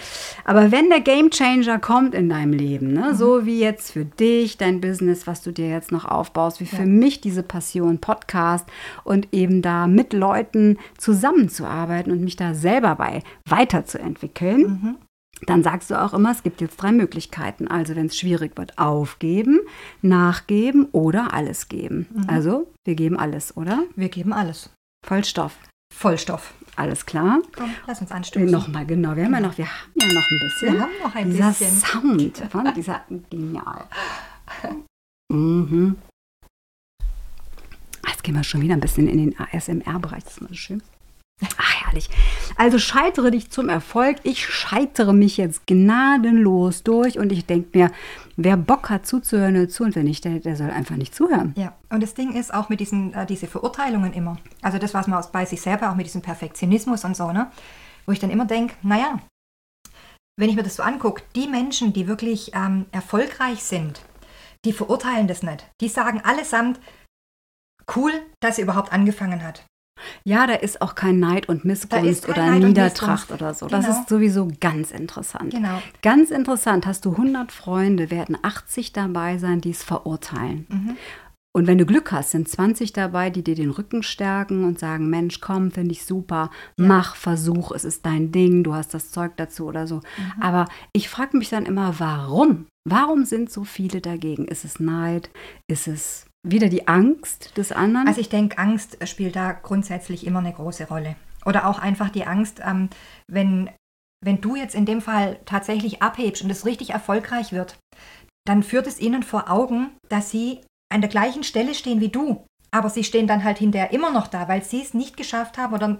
Aber wenn der Game Changer kommt in deinem Leben, ne? Mhm. so wie jetzt für dich, dein Business, was du dir jetzt noch aufbaust, wie für ja. mich diese Passion Podcast und eben da mit Leuten zusammenzuarbeiten und mich da selber bei weiterzuentwickeln. Mhm. Dann sagst du auch immer, es gibt jetzt drei Möglichkeiten. Also wenn es schwierig wird, aufgeben, nachgeben oder alles geben. Mhm. Also wir geben alles, oder? Wir geben alles. Vollstoff. Vollstoff. Alles klar. Komm, lass uns anstoßen. Nochmal, genau. Wir haben ja noch, wir haben ja noch ein bisschen. Wir haben noch ein dieser bisschen. Sound, von dieser genial. Mhm. Jetzt gehen wir schon wieder ein bisschen in den ASMR-Bereich. Das ist mal schön. Ach, herrlich. Also scheitere dich zum Erfolg. Ich scheitere mich jetzt gnadenlos durch und ich denke mir, wer Bock hat zuzuhören, hört zu und wer nicht, der, der soll einfach nicht zuhören. Ja, und das Ding ist auch mit diesen äh, diese Verurteilungen immer. Also das, was man bei sich selber, auch mit diesem Perfektionismus und so, ne? Wo ich dann immer denke, naja, wenn ich mir das so angucke, die Menschen, die wirklich ähm, erfolgreich sind, die verurteilen das nicht. Die sagen allesamt, cool, dass sie überhaupt angefangen hat. Ja, da ist auch kein Neid und Missgunst oder Neid Niedertracht oder so. Genau. Das ist sowieso ganz interessant. Genau. Ganz interessant. Hast du 100 Freunde, werden 80 dabei sein, die es verurteilen. Mhm. Und wenn du Glück hast, sind 20 dabei, die dir den Rücken stärken und sagen, Mensch, komm, finde ich super, ja. mach, versuch, es ist dein Ding, du hast das Zeug dazu oder so. Mhm. Aber ich frage mich dann immer, warum? Warum sind so viele dagegen? Ist es Neid? Ist es wieder die Angst des anderen? Also ich denke, Angst spielt da grundsätzlich immer eine große Rolle. Oder auch einfach die Angst, ähm, wenn, wenn du jetzt in dem Fall tatsächlich abhebst und es richtig erfolgreich wird, dann führt es ihnen vor Augen, dass sie an der gleichen Stelle stehen wie du. Aber sie stehen dann halt hinterher immer noch da, weil sie es nicht geschafft haben oder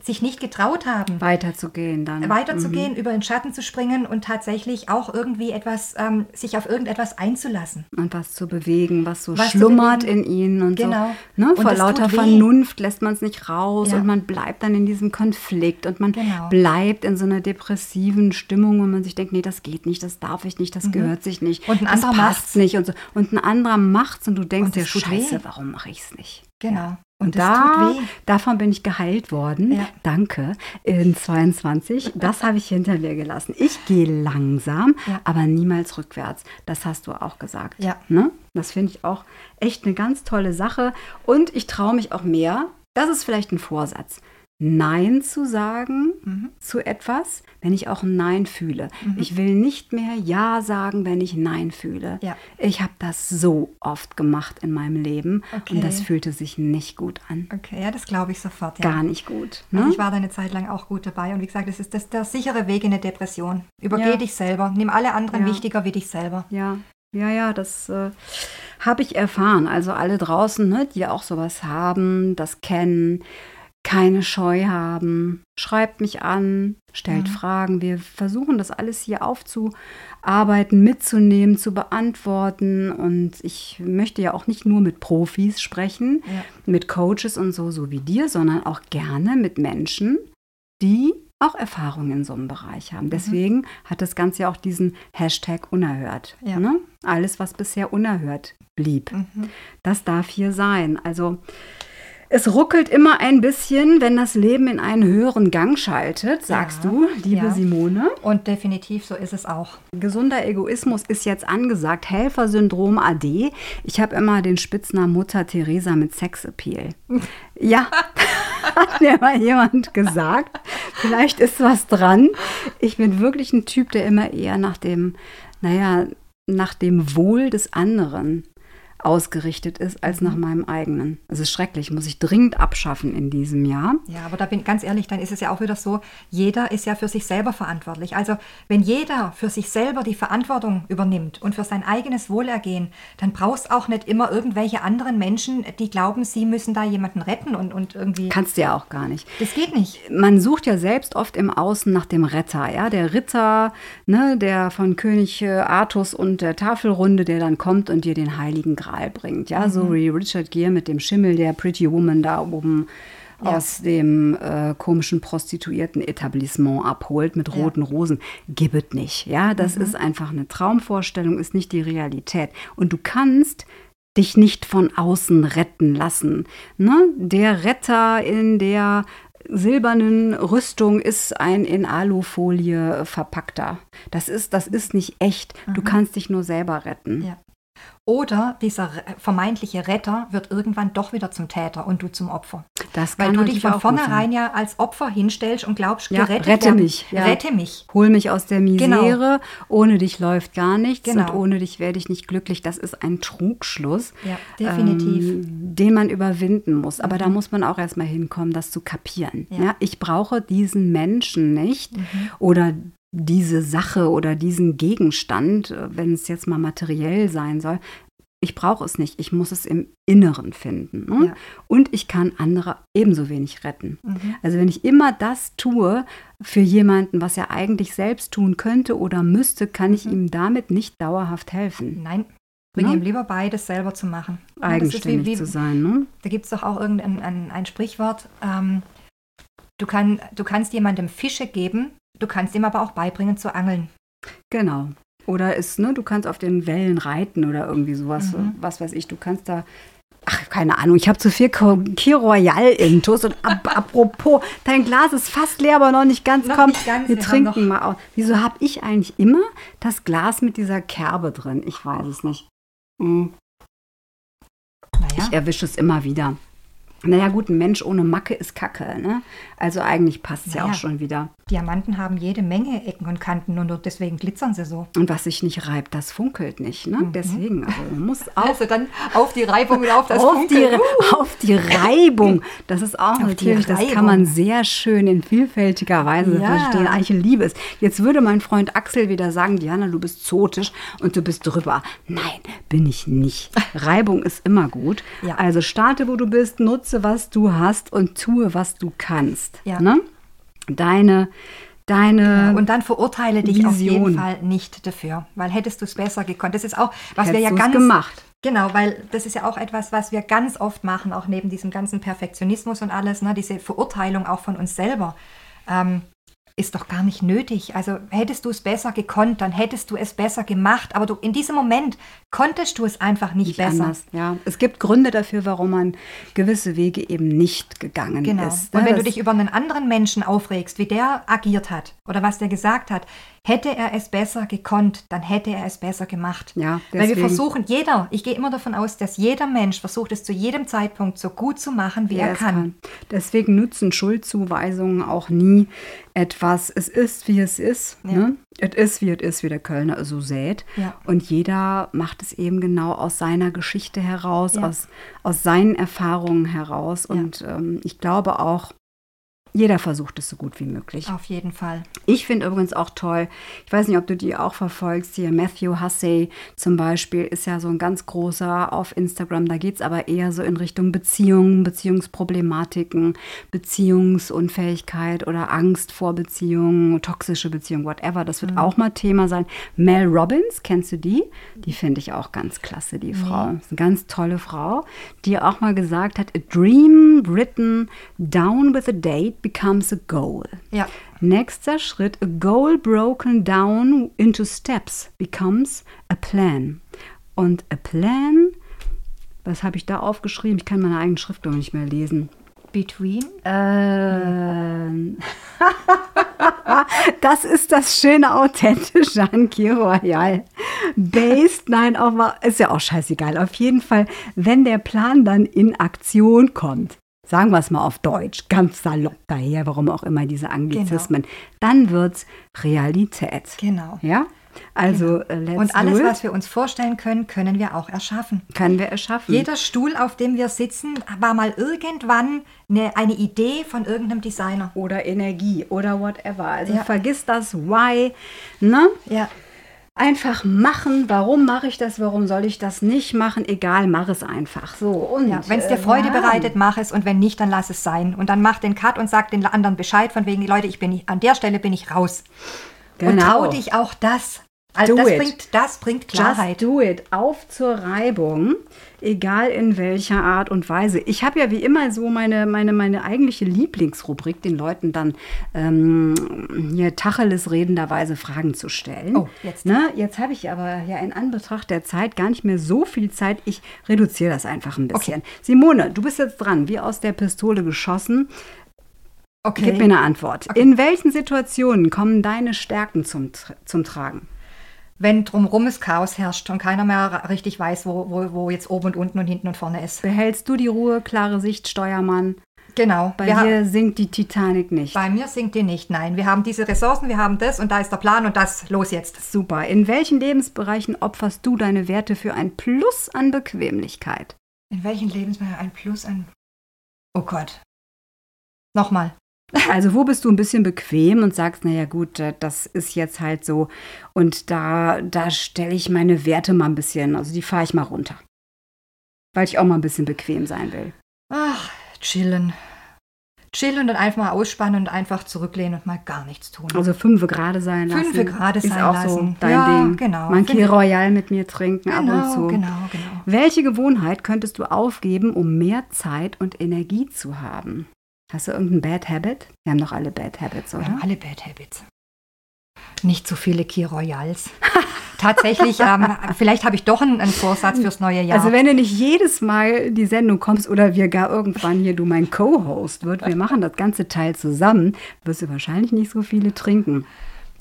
sich nicht getraut haben. Weiterzugehen dann. Weiterzugehen, mhm. über den Schatten zu springen und tatsächlich auch irgendwie etwas, ähm, sich auf irgendetwas einzulassen. Und was zu bewegen, was so was schlummert in ihnen und genau. so. Ne? Vor lauter Vernunft lässt man es nicht raus ja. und man bleibt dann in diesem Konflikt und man genau. bleibt in so einer depressiven Stimmung, wo man sich denkt, nee, das geht nicht, das darf ich nicht, das mhm. gehört sich nicht, und ein das anderer passt nicht und so. Und ein anderer macht's und du denkst dir, scheiße, weh. warum mache ich es nicht? Genau. Und, da, davon bin ich geheilt worden. Ja. Danke. In 22. Das habe ich hinter mir gelassen. Ich gehe langsam, ja. aber niemals rückwärts. Das hast du auch gesagt. Ja. Ne? Das finde ich auch echt eine ganz tolle Sache. Und ich traue mich auch mehr. Das ist vielleicht ein Vorsatz. Nein zu sagen mhm. zu etwas, wenn ich auch ein Nein fühle. Mhm. Ich will nicht mehr Ja sagen, wenn ich Nein fühle. Ja. Ich habe das so oft gemacht in meinem Leben okay. und das fühlte sich nicht gut an. Okay, ja, das glaube ich sofort. Ja. Gar nicht gut. Ne? Also ich war da eine Zeit lang auch gut dabei und wie gesagt, das ist das, der sichere Weg in eine Depression. Übergeh ja. dich selber, nimm alle anderen wichtiger wie dich selber. Ja, ja, ja, das äh, habe ich erfahren. Also alle draußen, ne, die auch sowas haben, das kennen keine Scheu haben, schreibt mich an, stellt mhm. Fragen. Wir versuchen das alles hier aufzuarbeiten, mitzunehmen, zu beantworten. Und ich möchte ja auch nicht nur mit Profis sprechen, ja. mit Coaches und so, so wie dir, sondern auch gerne mit Menschen, die auch Erfahrungen in so einem Bereich haben. Mhm. Deswegen mhm. hat das Ganze ja auch diesen Hashtag unerhört. Ja. Ne? Alles, was bisher unerhört blieb, mhm. das darf hier sein. Also es ruckelt immer ein bisschen, wenn das Leben in einen höheren Gang schaltet, sagst ja, du, liebe ja. Simone. Und definitiv so ist es auch. Gesunder Egoismus ist jetzt angesagt. Helfersyndrom AD. Ich habe immer den Spitznamen Mutter Teresa mit Sexappeal. ja, hat mir mal jemand gesagt. Vielleicht ist was dran. Ich bin wirklich ein Typ, der immer eher nach dem, naja, nach dem Wohl des anderen ausgerichtet ist als nach meinem eigenen. Es ist schrecklich, muss ich dringend abschaffen in diesem Jahr. Ja, aber da bin ich ganz ehrlich, dann ist es ja auch wieder so, jeder ist ja für sich selber verantwortlich. Also wenn jeder für sich selber die Verantwortung übernimmt und für sein eigenes Wohlergehen, dann brauchst auch nicht immer irgendwelche anderen Menschen, die glauben, sie müssen da jemanden retten und, und irgendwie. Kannst du ja auch gar nicht. Das geht nicht. Man sucht ja selbst oft im Außen nach dem Retter, ja, der Ritter, ne, der von König äh, Artus und der Tafelrunde, der dann kommt und dir den Heiligen Gral bringt, ja, so wie Richard Gere mit dem Schimmel der Pretty Woman da oben Ja. aus dem äh, komischen Prostituierten-Etablissement abholt mit Ja. roten Rosen. Gibt nicht. Ja, das ist einfach eine Traumvorstellung, ist nicht die Realität. Und du kannst dich nicht von außen retten lassen. Ne? Der Retter in der silbernen Rüstung ist ein in Alufolie verpackter. Das ist, das ist nicht echt. Du kannst dich nur selber retten. Ja. Oder dieser vermeintliche Retter wird irgendwann doch wieder zum Täter und du zum Opfer. Das Weil du dich von vornherein ja als Opfer hinstellst und glaubst, Ja, gerettet rette werden. mich, ja. Rette mich. Hol mich aus der Misere. Ohne dich läuft gar nichts Genau. und ohne dich werde ich nicht glücklich. Das ist ein Trugschluss, Ja, definitiv. ähm, den man überwinden muss. Aber da muss man auch erstmal hinkommen, das zu kapieren. Ja. Ja. ich brauche diesen Menschen nicht oder diese Sache oder diesen Gegenstand, äh, wenn es jetzt mal materiell sein soll. Ich brauche es nicht. Ich muss es im Inneren finden. Ne? Ja. Und ich kann andere ebenso wenig retten. Mhm. Also wenn ich immer das tue für jemanden, was er eigentlich selbst tun könnte oder müsste, kann ich ihm damit nicht dauerhaft helfen. Nein, bring Ne? ihm lieber bei, das selber zu machen. Ja, Eigenständig wie- wie- zu sein. Ne? Da gibt es doch auch irgendein ein, ein Sprichwort. Ähm, du, kann, du kannst jemandem Fische geben, du kannst ihm aber auch beibringen zu angeln. Genau. Oder ist, ne, du kannst auf den Wellen reiten oder irgendwie sowas, Mhm. was weiß ich, du kannst da. Ach, keine Ahnung, ich habe zu viel Kir Royal intus und ab, apropos, dein Glas ist fast leer, aber noch nicht ganz. Noch Komm, nicht ganz, wir wir trinken mal aus. Wieso habe ich eigentlich immer das Glas mit dieser Kerbe drin? Ich weiß es nicht. Hm. Naja, Ich erwische es immer wieder. Naja, gut, ein Mensch ohne Macke ist Kacke, ne? Also eigentlich passt es ja Naja. auch schon wieder. Diamanten haben jede Menge Ecken und Kanten und deswegen glitzern sie so. Und was sich nicht reibt, das funkelt nicht, ne? Deswegen, also man muss auch Also dann auf die Reibung und auf das auf, die, Funkeln. auf die Reibung. Das ist auch Auf natürlich, das kann man sehr schön in vielfältiger Weise Ja. verstehen. Ich liebe es. Jetzt würde mein Freund Axel wieder sagen, Diana, du bist zotisch und du bist drüber. Nein, bin ich nicht. Reibung ist immer gut. Ja. Also starte, wo du bist, nutze, was du hast und tue, was du kannst. Ja. Ne? Deine, deine Und dann verurteile dich auf jeden Vision. Fall nicht dafür, weil hättest du es besser gekonnt. Das ist auch, was Hättest wir ja ganz gemacht. Genau, weil das ist ja auch etwas, was wir ganz oft machen, auch neben diesem ganzen Perfektionismus und alles, ne, diese Verurteilung auch von uns selber. Ähm, ist doch gar nicht nötig. Also hättest du es besser gekonnt, dann hättest du es besser gemacht. Aber du in diesem Moment konntest du es einfach nicht, nicht besser. anders. Ja, es gibt Gründe dafür, warum man gewisse Wege eben nicht gegangen Genau. ist. Und ne? wenn du dich über einen anderen Menschen aufregst, wie der agiert hat oder was der gesagt hat, hätte er es besser gekonnt, dann hätte er es besser gemacht. Ja, Weil wir versuchen, jeder, ich gehe immer davon aus, dass jeder Mensch versucht es zu jedem Zeitpunkt so gut zu machen, wie wie er es kann. Deswegen nutzen Schuldzuweisungen auch nie etwas. Es ist, wie es ist. Ja. Ne? Es ist, wie es ist, wie der Kölner so sät. Ja. Und jeder macht es eben genau aus seiner Geschichte heraus, Ja. aus, aus seinen Erfahrungen heraus. Ja. Und ähm, ich glaube auch, jeder versucht es so gut wie möglich. Auf jeden Fall. Ich finde übrigens auch toll, ich weiß nicht, ob du die auch verfolgst, hier Matthew Hussey zum Beispiel ist ja so ein ganz großer auf Instagram, da geht es aber eher so in Richtung Beziehungen, Beziehungsproblematiken, Beziehungsunfähigkeit oder Angst vor Beziehungen, toxische Beziehungen, whatever, das wird auch mal Thema sein. Mel Robbins, kennst du die? Die finde ich auch ganz klasse, die Frau. Ist eine ganz tolle Frau, die auch mal gesagt hat, a dream written down with a date becomes a goal. Ja. Nächster Schritt, a goal broken down into steps becomes a plan. Und a plan, was habe ich da aufgeschrieben? Ich kann meine eigene Schrift noch nicht mehr lesen. Between? Ähm, das ist das schöne authentische an Royal. Based, nein, auch mal, ist ja auch scheißegal. Auf jeden Fall, wenn der Plan dann in Aktion kommt, sagen wir es mal auf Deutsch, ganz salopp daher, warum auch immer diese Anglizismen, dann wird es Realität. Genau. Ja? Also äh, Genau. Und alles, was wir uns vorstellen können, können wir auch erschaffen. können wir erschaffen. Jeder Stuhl, auf dem wir sitzen, war mal irgendwann eine, eine Idee von irgendeinem Designer. oder Energie oder whatever. Also Ja. vergiss das Why, ne? Ja. Einfach machen. Warum mache ich das? Warum soll ich das nicht machen? Egal, mach es einfach. So und Ja, wenn es dir äh, Freude ja. bereitet, mach es und wenn nicht, dann lass es sein. Und dann mach den Cut und sag den anderen Bescheid von wegen, Leute, ich bin nicht, an der Stelle bin ich raus. Und Genau. trau dich auch das. Also Do das it. bringt, das bringt Klarheit. Just do it. Auf zur Reibung, egal in welcher Art und Weise. Ich habe ja wie immer so meine, meine, meine eigentliche Lieblingsrubrik, den Leuten dann ähm, hier Tacheles redenderweise Fragen zu stellen. Oh, jetzt. Ne? Jetzt habe ich aber ja in Anbetracht der Zeit gar nicht mehr so viel Zeit. Ich reduziere das einfach ein bisschen. Simone, du bist jetzt dran, wie aus der Pistole geschossen. Okay. Gib mir eine Antwort. In welchen Situationen kommen deine Stärken zum, zum Tragen? Wenn drumrum es Chaos herrscht und keiner mehr richtig weiß, wo, wo, wo jetzt oben und unten und hinten und vorne ist. Behältst du die Ruhe, klare Sicht, Steuermann? Genau. Bei Wir dir sinkt die Titanic nicht. bei mir sinkt die nicht. Nein, wir haben diese Ressourcen, wir haben das und da ist der Plan und das. Los jetzt. Super. In welchen Lebensbereichen opferst du deine Werte für ein Plus an Bequemlichkeit? In welchen Lebensbereichen ein Plus, ein... Oh Gott. Nochmal. Also wo bist du ein bisschen bequem und sagst, naja gut, äh, das ist jetzt halt so und da, da stelle ich meine Werte mal ein bisschen, also die fahre ich mal runter. Weil ich auch mal ein bisschen bequem sein will. Ach, chillen. Chillen und einfach mal ausspannen und einfach zurücklehnen und mal gar nichts tun. Also fünfe gerade sein lassen. Fünfe gerade ist sein auch lassen. so dein Ja, Ding. genau. Mal ein Key Royal mit mir trinken ab und genau, zu. genau, genau. Welche Gewohnheit könntest du aufgeben, um mehr Zeit und Energie zu haben? Hast du irgendein Bad Habit? Wir haben doch alle Bad Habits, Wir oder? haben alle Bad Habits. Nicht so viele Key Royals. Tatsächlich, ähm, vielleicht habe ich doch einen, einen Vorsatz fürs neue Jahr. Also wenn du nicht jedes Mal die Sendung kommst oder wir gar irgendwann hier du mein Co-Host wird, wir machen das ganze Teil zusammen, wirst du wahrscheinlich nicht so viele trinken.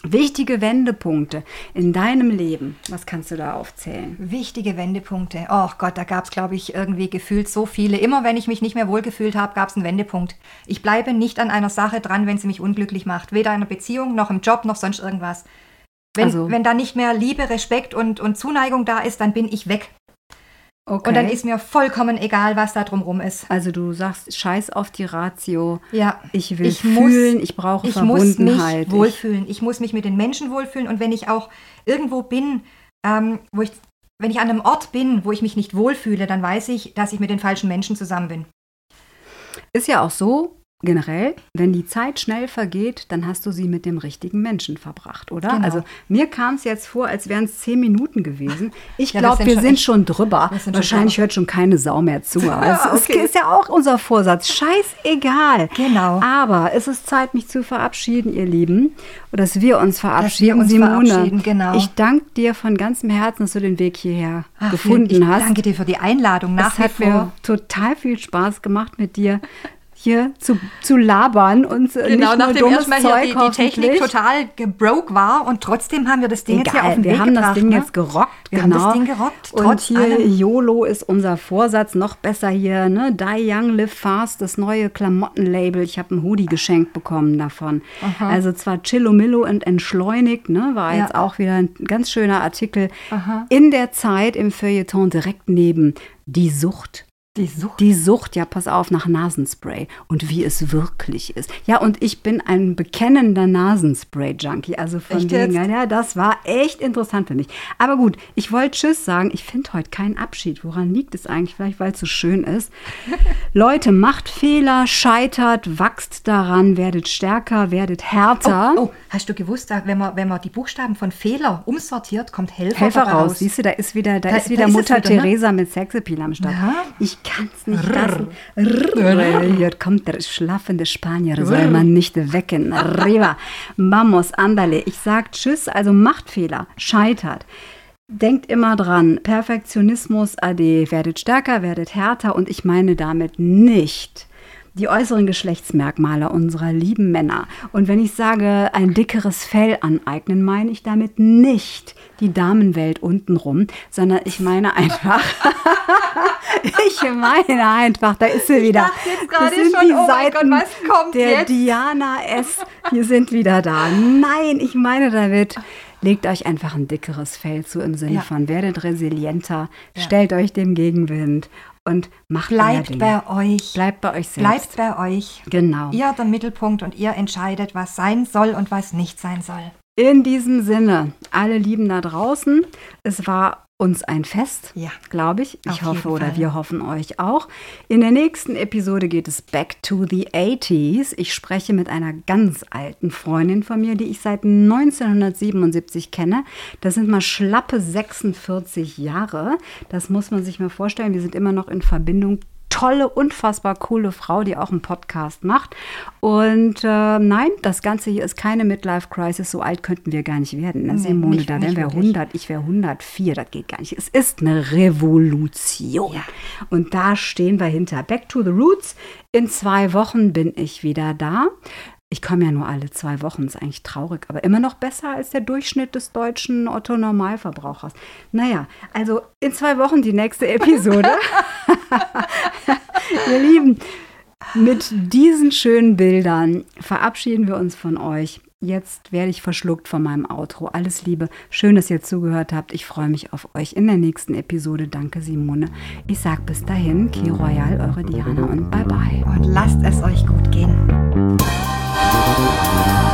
Wichtige Wendepunkte in deinem Leben, was kannst du da aufzählen? Wichtige Wendepunkte. Oh Gott, da gab es, glaube ich, irgendwie gefühlt so viele. Immer wenn ich mich nicht mehr wohlgefühlt habe, gab es einen Wendepunkt. Ich bleibe nicht an einer Sache dran, wenn sie mich unglücklich macht. Weder in einer Beziehung, noch im Job, noch sonst irgendwas. Wenn, Also- wenn da nicht mehr Liebe, Respekt und, und Zuneigung da ist, dann bin ich weg. Okay. Und dann ist mir vollkommen egal, was da drumrum ist. also du sagst, scheiß auf die Ratio. Ja. Ich will Ich muss- fühlen, ich brauche Ich muss mich Verbundenheit. Ich- wohlfühlen. Ich muss mich mit den Menschen wohlfühlen. Und wenn ich auch irgendwo bin, ähm, wo ich, wenn ich an einem Ort bin, wo ich mich nicht wohlfühle, dann weiß ich, dass ich mit den falschen Menschen zusammen bin. Ist ja auch so, generell, wenn die Zeit schnell vergeht, dann hast du sie mit dem richtigen Menschen verbracht, oder? Genau. Also mir kam es jetzt vor, als wären es zehn Minuten gewesen. Ich Ja, glaube, wir sind wir schon sind schon drüber. wir sind schon Wahrscheinlich drüber. hört schon keine Sau mehr zu. Ja, ist, okay. ist ja auch unser Vorsatz. Scheißegal. Genau. Aber es ist Zeit, mich zu verabschieden, ihr Lieben. Oder dass wir uns verabschieden. uns Simone, verabschieden, genau. ich danke dir von ganzem Herzen, dass du den Weg hierher Ach, gefunden ich hast. danke dir für die Einladung. Nach Es hat vor. mir total viel Spaß gemacht, mit dir hier zu, zu labern und äh, Genau, nicht nur nachdem dummes erstmal Zeug hier die, die Technik total gebroke war und trotzdem haben wir das Ding jetzt hier auf Egal, den wir Weg haben gebracht. das Ding ne? jetzt gerockt, Wir genau. haben das Ding gerockt, und trotz hier allem. YOLO ist unser Vorsatz, noch besser hier, ne? Die Young Live Fast, das neue Klamottenlabel. Ich habe ein Hoodie geschenkt bekommen davon. Also zwar Chillomillo und entschleunigt, ne? War Ja. jetzt auch wieder ein ganz schöner Artikel. Aha. In der Zeit im Feuilleton direkt neben die Sucht. Die Sucht. Die Sucht, ja, pass auf, nach Nasenspray und wie es wirklich ist. Ja, und ich bin ein bekennender Nasenspray-Junkie. Also von Echt wegen, jetzt? ja, das war echt interessant für mich. Aber gut, ich wollte Tschüss sagen. Ich finde heute keinen Abschied. Woran liegt es eigentlich? Vielleicht, weil es so schön ist. Leute, macht Fehler, scheitert, wachst daran, werdet stärker, werdet härter. Oh, hast du gewusst, da, wenn, man, wenn man die Buchstaben von Fehler umsortiert, kommt Helfer, Helfer dabei raus. Siehst du, da ist wieder, da, Da- ist da wieder ist es Mutter wieder, ne? Teresa mit Sexappeal am Start. Ja. Ich kann es nicht lassen. Rrr. Hier kommt der schlafende Spanier, soll man nicht wecken. Arriba. Vamos, andale. Ich sag Tschüss, also macht Fehler, scheitert. Denkt immer dran, Perfektionismus, ade, werdet stärker, werdet härter und ich meine damit nicht die äußeren Geschlechtsmerkmale unserer lieben Männer. Und wenn ich sage, ein dickeres Fell aneignen, meine ich damit nicht die Damenwelt untenrum, sondern ich meine einfach, ich meine einfach, da ist sie wieder. Das sind schon, die oh Seiten Gott, was kommt der jetzt? Diana S. Wir sind wieder da. Nein, ich meine damit legt euch einfach ein dickeres Fell zu im Sinne ja. von werdet resilienter, ja. stellt euch dem Gegenwind und macht Bleibt bei euch. Bleibt bei euch selbst. Bleibt bei euch. Genau. Ihr der Mittelpunkt und ihr entscheidet, was sein soll und was nicht sein soll. In diesem Sinne, alle Lieben da draußen, es war uns ein Fest, ja. glaube ich. Ich Auf hoffe oder wir hoffen euch auch. In der nächsten Episode geht es back to the 80s. Ich spreche mit einer ganz alten Freundin von mir, die ich seit 1977 kenne. Das sind mal schlappe 46 Jahre. Das muss man sich mal vorstellen. Wir sind immer noch in Verbindung tolle, unfassbar coole Frau, die auch einen Podcast macht. Und äh, nein, das Ganze hier ist keine Midlife-Crisis. So alt könnten wir gar nicht werden. Ne? Nee, Simone, nicht, da wären wir 100, ich wäre 104. Das geht gar nicht. Es ist eine Revolution. Ja. Und da stehen wir hinter. Back to the Roots. In zwei Wochen bin ich wieder da. Ich komme ja nur alle zwei Wochen, ist eigentlich traurig, aber immer noch besser als der Durchschnitt des deutschen Otto-Normalverbrauchers. Naja, also in zwei Wochen die nächste Episode. Ihr Lieben, mit diesen schönen Bildern verabschieden wir uns von euch. Jetzt werde ich verschluckt von meinem Outro. Alles Liebe. Schön, dass ihr zugehört habt. Ich freue mich auf euch in der nächsten Episode. Danke, Simone. Ich sage bis dahin, Ki Royal, eure Diana und bye bye. Und lasst es euch gut gehen. Thank you.